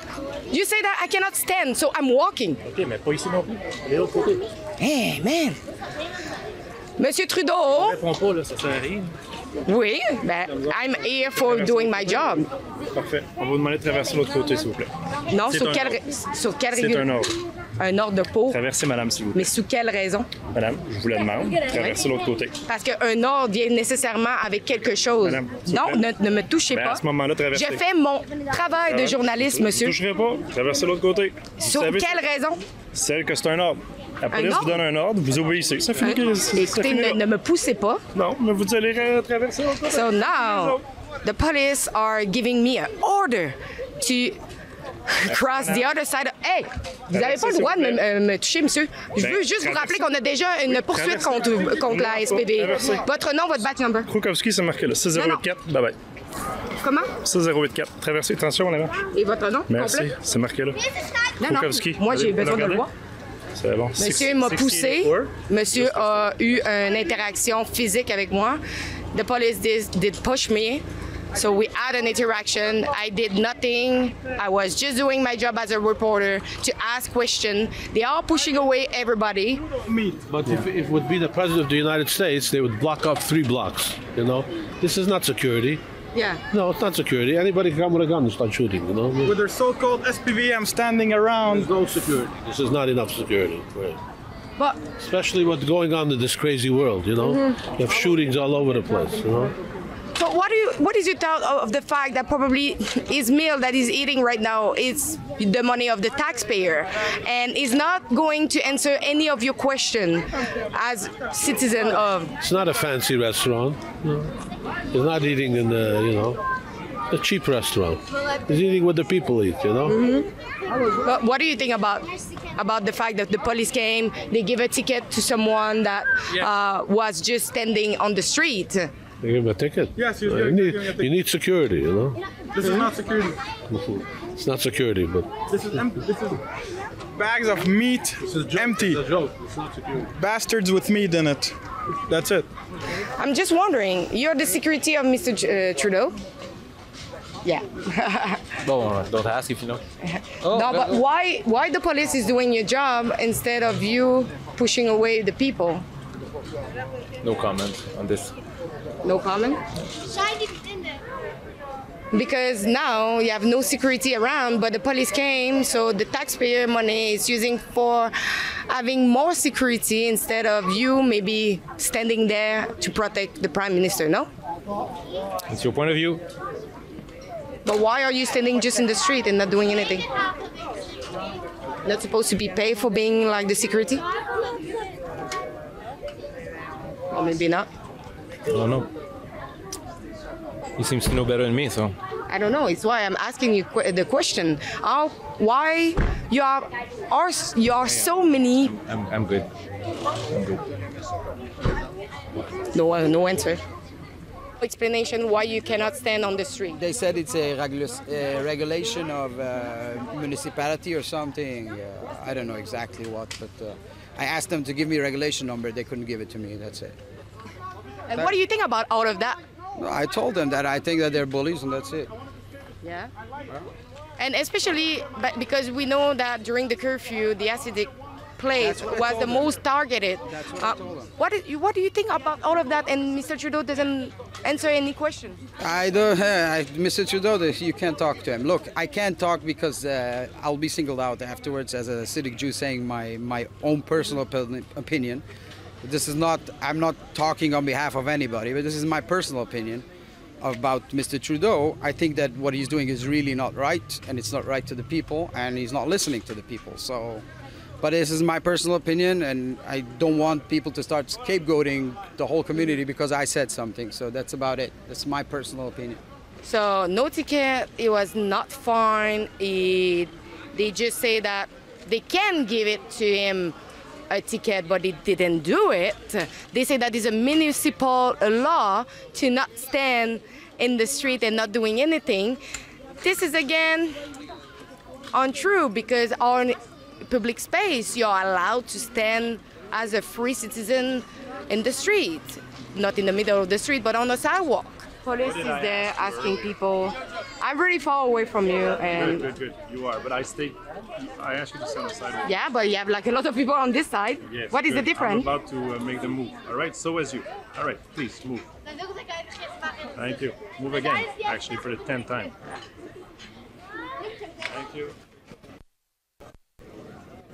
you say that I cannot stand, so I'm walking. OK, mais pas ici non plus. Allez de l'autre côté. Hey, man. Monsieur Je Trudeau, réponds pas, là, ça sert à rien. oui, ben, I'm here for doing my job. Parfait. On va vous demander de traverser l'autre côté, s'il vous plaît. Non, sur quelle, ordre. sur quelle C'est un ordre. un ordre pour. Traversez, madame, s'il vous plaît. Mais sous quelle raison? Madame, je vous le demande. Traversez l'autre côté. Parce qu'un ordre vient nécessairement avec quelque chose. Madame, non, ne, me touchez Ben, pas. à ce moment-là, traversez. Je fais mon travail de journaliste, Je monsieur. ne toucherai pas. Traversez l'autre côté. Sur savez- quelle raison? Celle que c'est un ordre. La police vous donne un ordre, vous obéissez. Ça finit que- ça Écoutez, ne, ne me poussez pas. Non, mais vous allez traverser. So now, the police are giving me an order to cross the other side. Hey, vous n'avez pas le droit de me, euh, me toucher, monsieur? Je Ben, veux juste vous rappeler traversez. qu'on a déjà une poursuite Traversez. contre, contre la SPV. traversez. Votre nom, votre badge number? Krukowski, c'est marqué là. 6084. Bye bye. Comment? 6084. Traversez. Attention, en avant. Et votre nom Merci. complet? C'est marqué là. Non, non. Krukowski. Moi, j'ai besoin de le regardez? voir. C'est bon. Monsieur m'a poussé. Monsieur a eu une interaction physique avec moi. The police did, did push me. So we had an interaction. I did nothing. I was just doing my job as a reporter to ask questions. They are pushing away everybody. But if, if it would be the president of the United States, they would block up three blocks. You know, this is not security. Yeah. No, it's not security. Anybody can come with a gun and start shooting. You know, With their so-called SPV, I'm standing around. There's no security. This is not enough security. Right. But Especially what's going on in this crazy world. You know, Mhm. you have shootings all over the place. You know. But what do you what is your thought of of the fact that probably his meal that he's eating right now is the money of the taxpayer and is not going to answer any of your question as citizen of It's not a fancy restaurant. No. He's not eating in the you know a cheap restaurant. He's eating what the people eat. You know. But what do you think about about the fact that the police came, they give a ticket to someone that uh, was just standing on the street? They give him a ticket. Yes, he's Uh, you, need, giving a ticket. you need security. You know. This is not security. It's not security, but This is empty. This is bags of meat this is empty. Bastards with meat in it. That's it. I'm just wondering, you're the security of Mr. J- uh, Trudeau? Yeah. Bon, don't ask if you know. no, but why why the police is doing your job instead of you pushing away the people? No comment on this. No comment? Because now you have no security around, but the police came, so the taxpayer money is using for having more security instead of you maybe standing there to protect the prime minister, no? It's your point of view. But why are you standing just in the street and not doing anything? Not supposed to be paid for being like the security? Or maybe not. I don't know. He seems to know better than me, so. I don't know. It's why I'm asking you que- the question. How, why you are, are you are so many? I'm, I'm good. I'm good. No, uh, no answer. Explanation why you cannot stand on the street. They said it's a regula- uh, regulation of uh, municipality or something. Uh, I don't know exactly what, but uh, I asked them to give me a regulation number. They couldn't give it to me. That's it. And what do you think about all of that? I told them that I think that they're bullies, and that's it. Yeah. And especially but because we know that during the curfew, the Hasidic place That's what I was told the them. most targeted. That's what I Uh, told them. what, is, what do you think about all of that? And Mr. Trudeau doesn't answer any question. I don't, I, Mr. Trudeau, you can't talk to him. Look, I can't talk because uh, I'll be singled out afterwards as a Hasidic Jew saying my, my own personal opinion. This is not, I'm not talking on behalf of anybody, but this is my personal opinion about Mr. Trudeau. I think that what he's doing is really not right, and it's not right to the people, and he's not listening to the people. So, but this is my personal opinion, and I don't want people to start scapegoating the whole community because I said something. So that's about it. That's my personal opinion. So no ticket. It was not fine. It, they just say that they can give it to him a ticket, but he didn't do it. They say that it's a municipal law to not stand in the street and not doing anything. This is again untrue because on public space you're allowed to stand as a free citizen in the street, not in the middle of the street, but on the sidewalk. Police is there asking people. I'm really far away from you, Good, and good, good. You are, but I stay. I ask you to stand aside. yeah, but you have like a lot of people on this side. Yes, what is the difference? I'm about to uh, make them move. All right, so as you. All right, please move. Thank you. Move again, actually, for the tenth time. Thank you.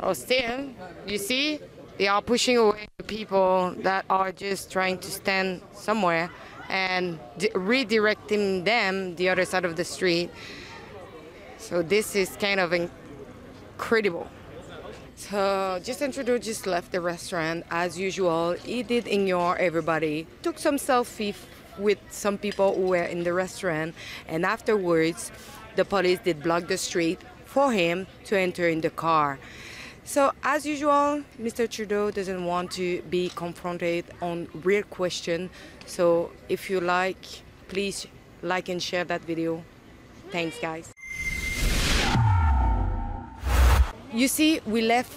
Oh, still, you see, they are pushing away the people that are just trying to stand somewhere and di- redirecting them the other side of the street. So this is kind of incredible. So Justin Trudeau just left the restaurant as usual. He did ignore everybody, took some selfie with some people who were in the restaurant, and afterwards, the police did block the street for him to enter in the car. So as usual, Mr. Trudeau doesn't want to be confronted on real question. So if you like, please like and share that video. Thanks, guys. You see, we left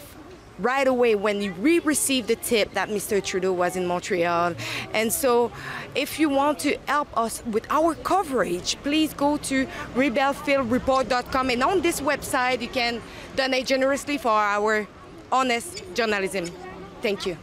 right away when we received the tip that Mr. Trudeau was in Montreal. And so, if you want to help us with our coverage, please go to rebelfieldreport.com. And on this website, you can donate generously for our honest journalism. Thank you.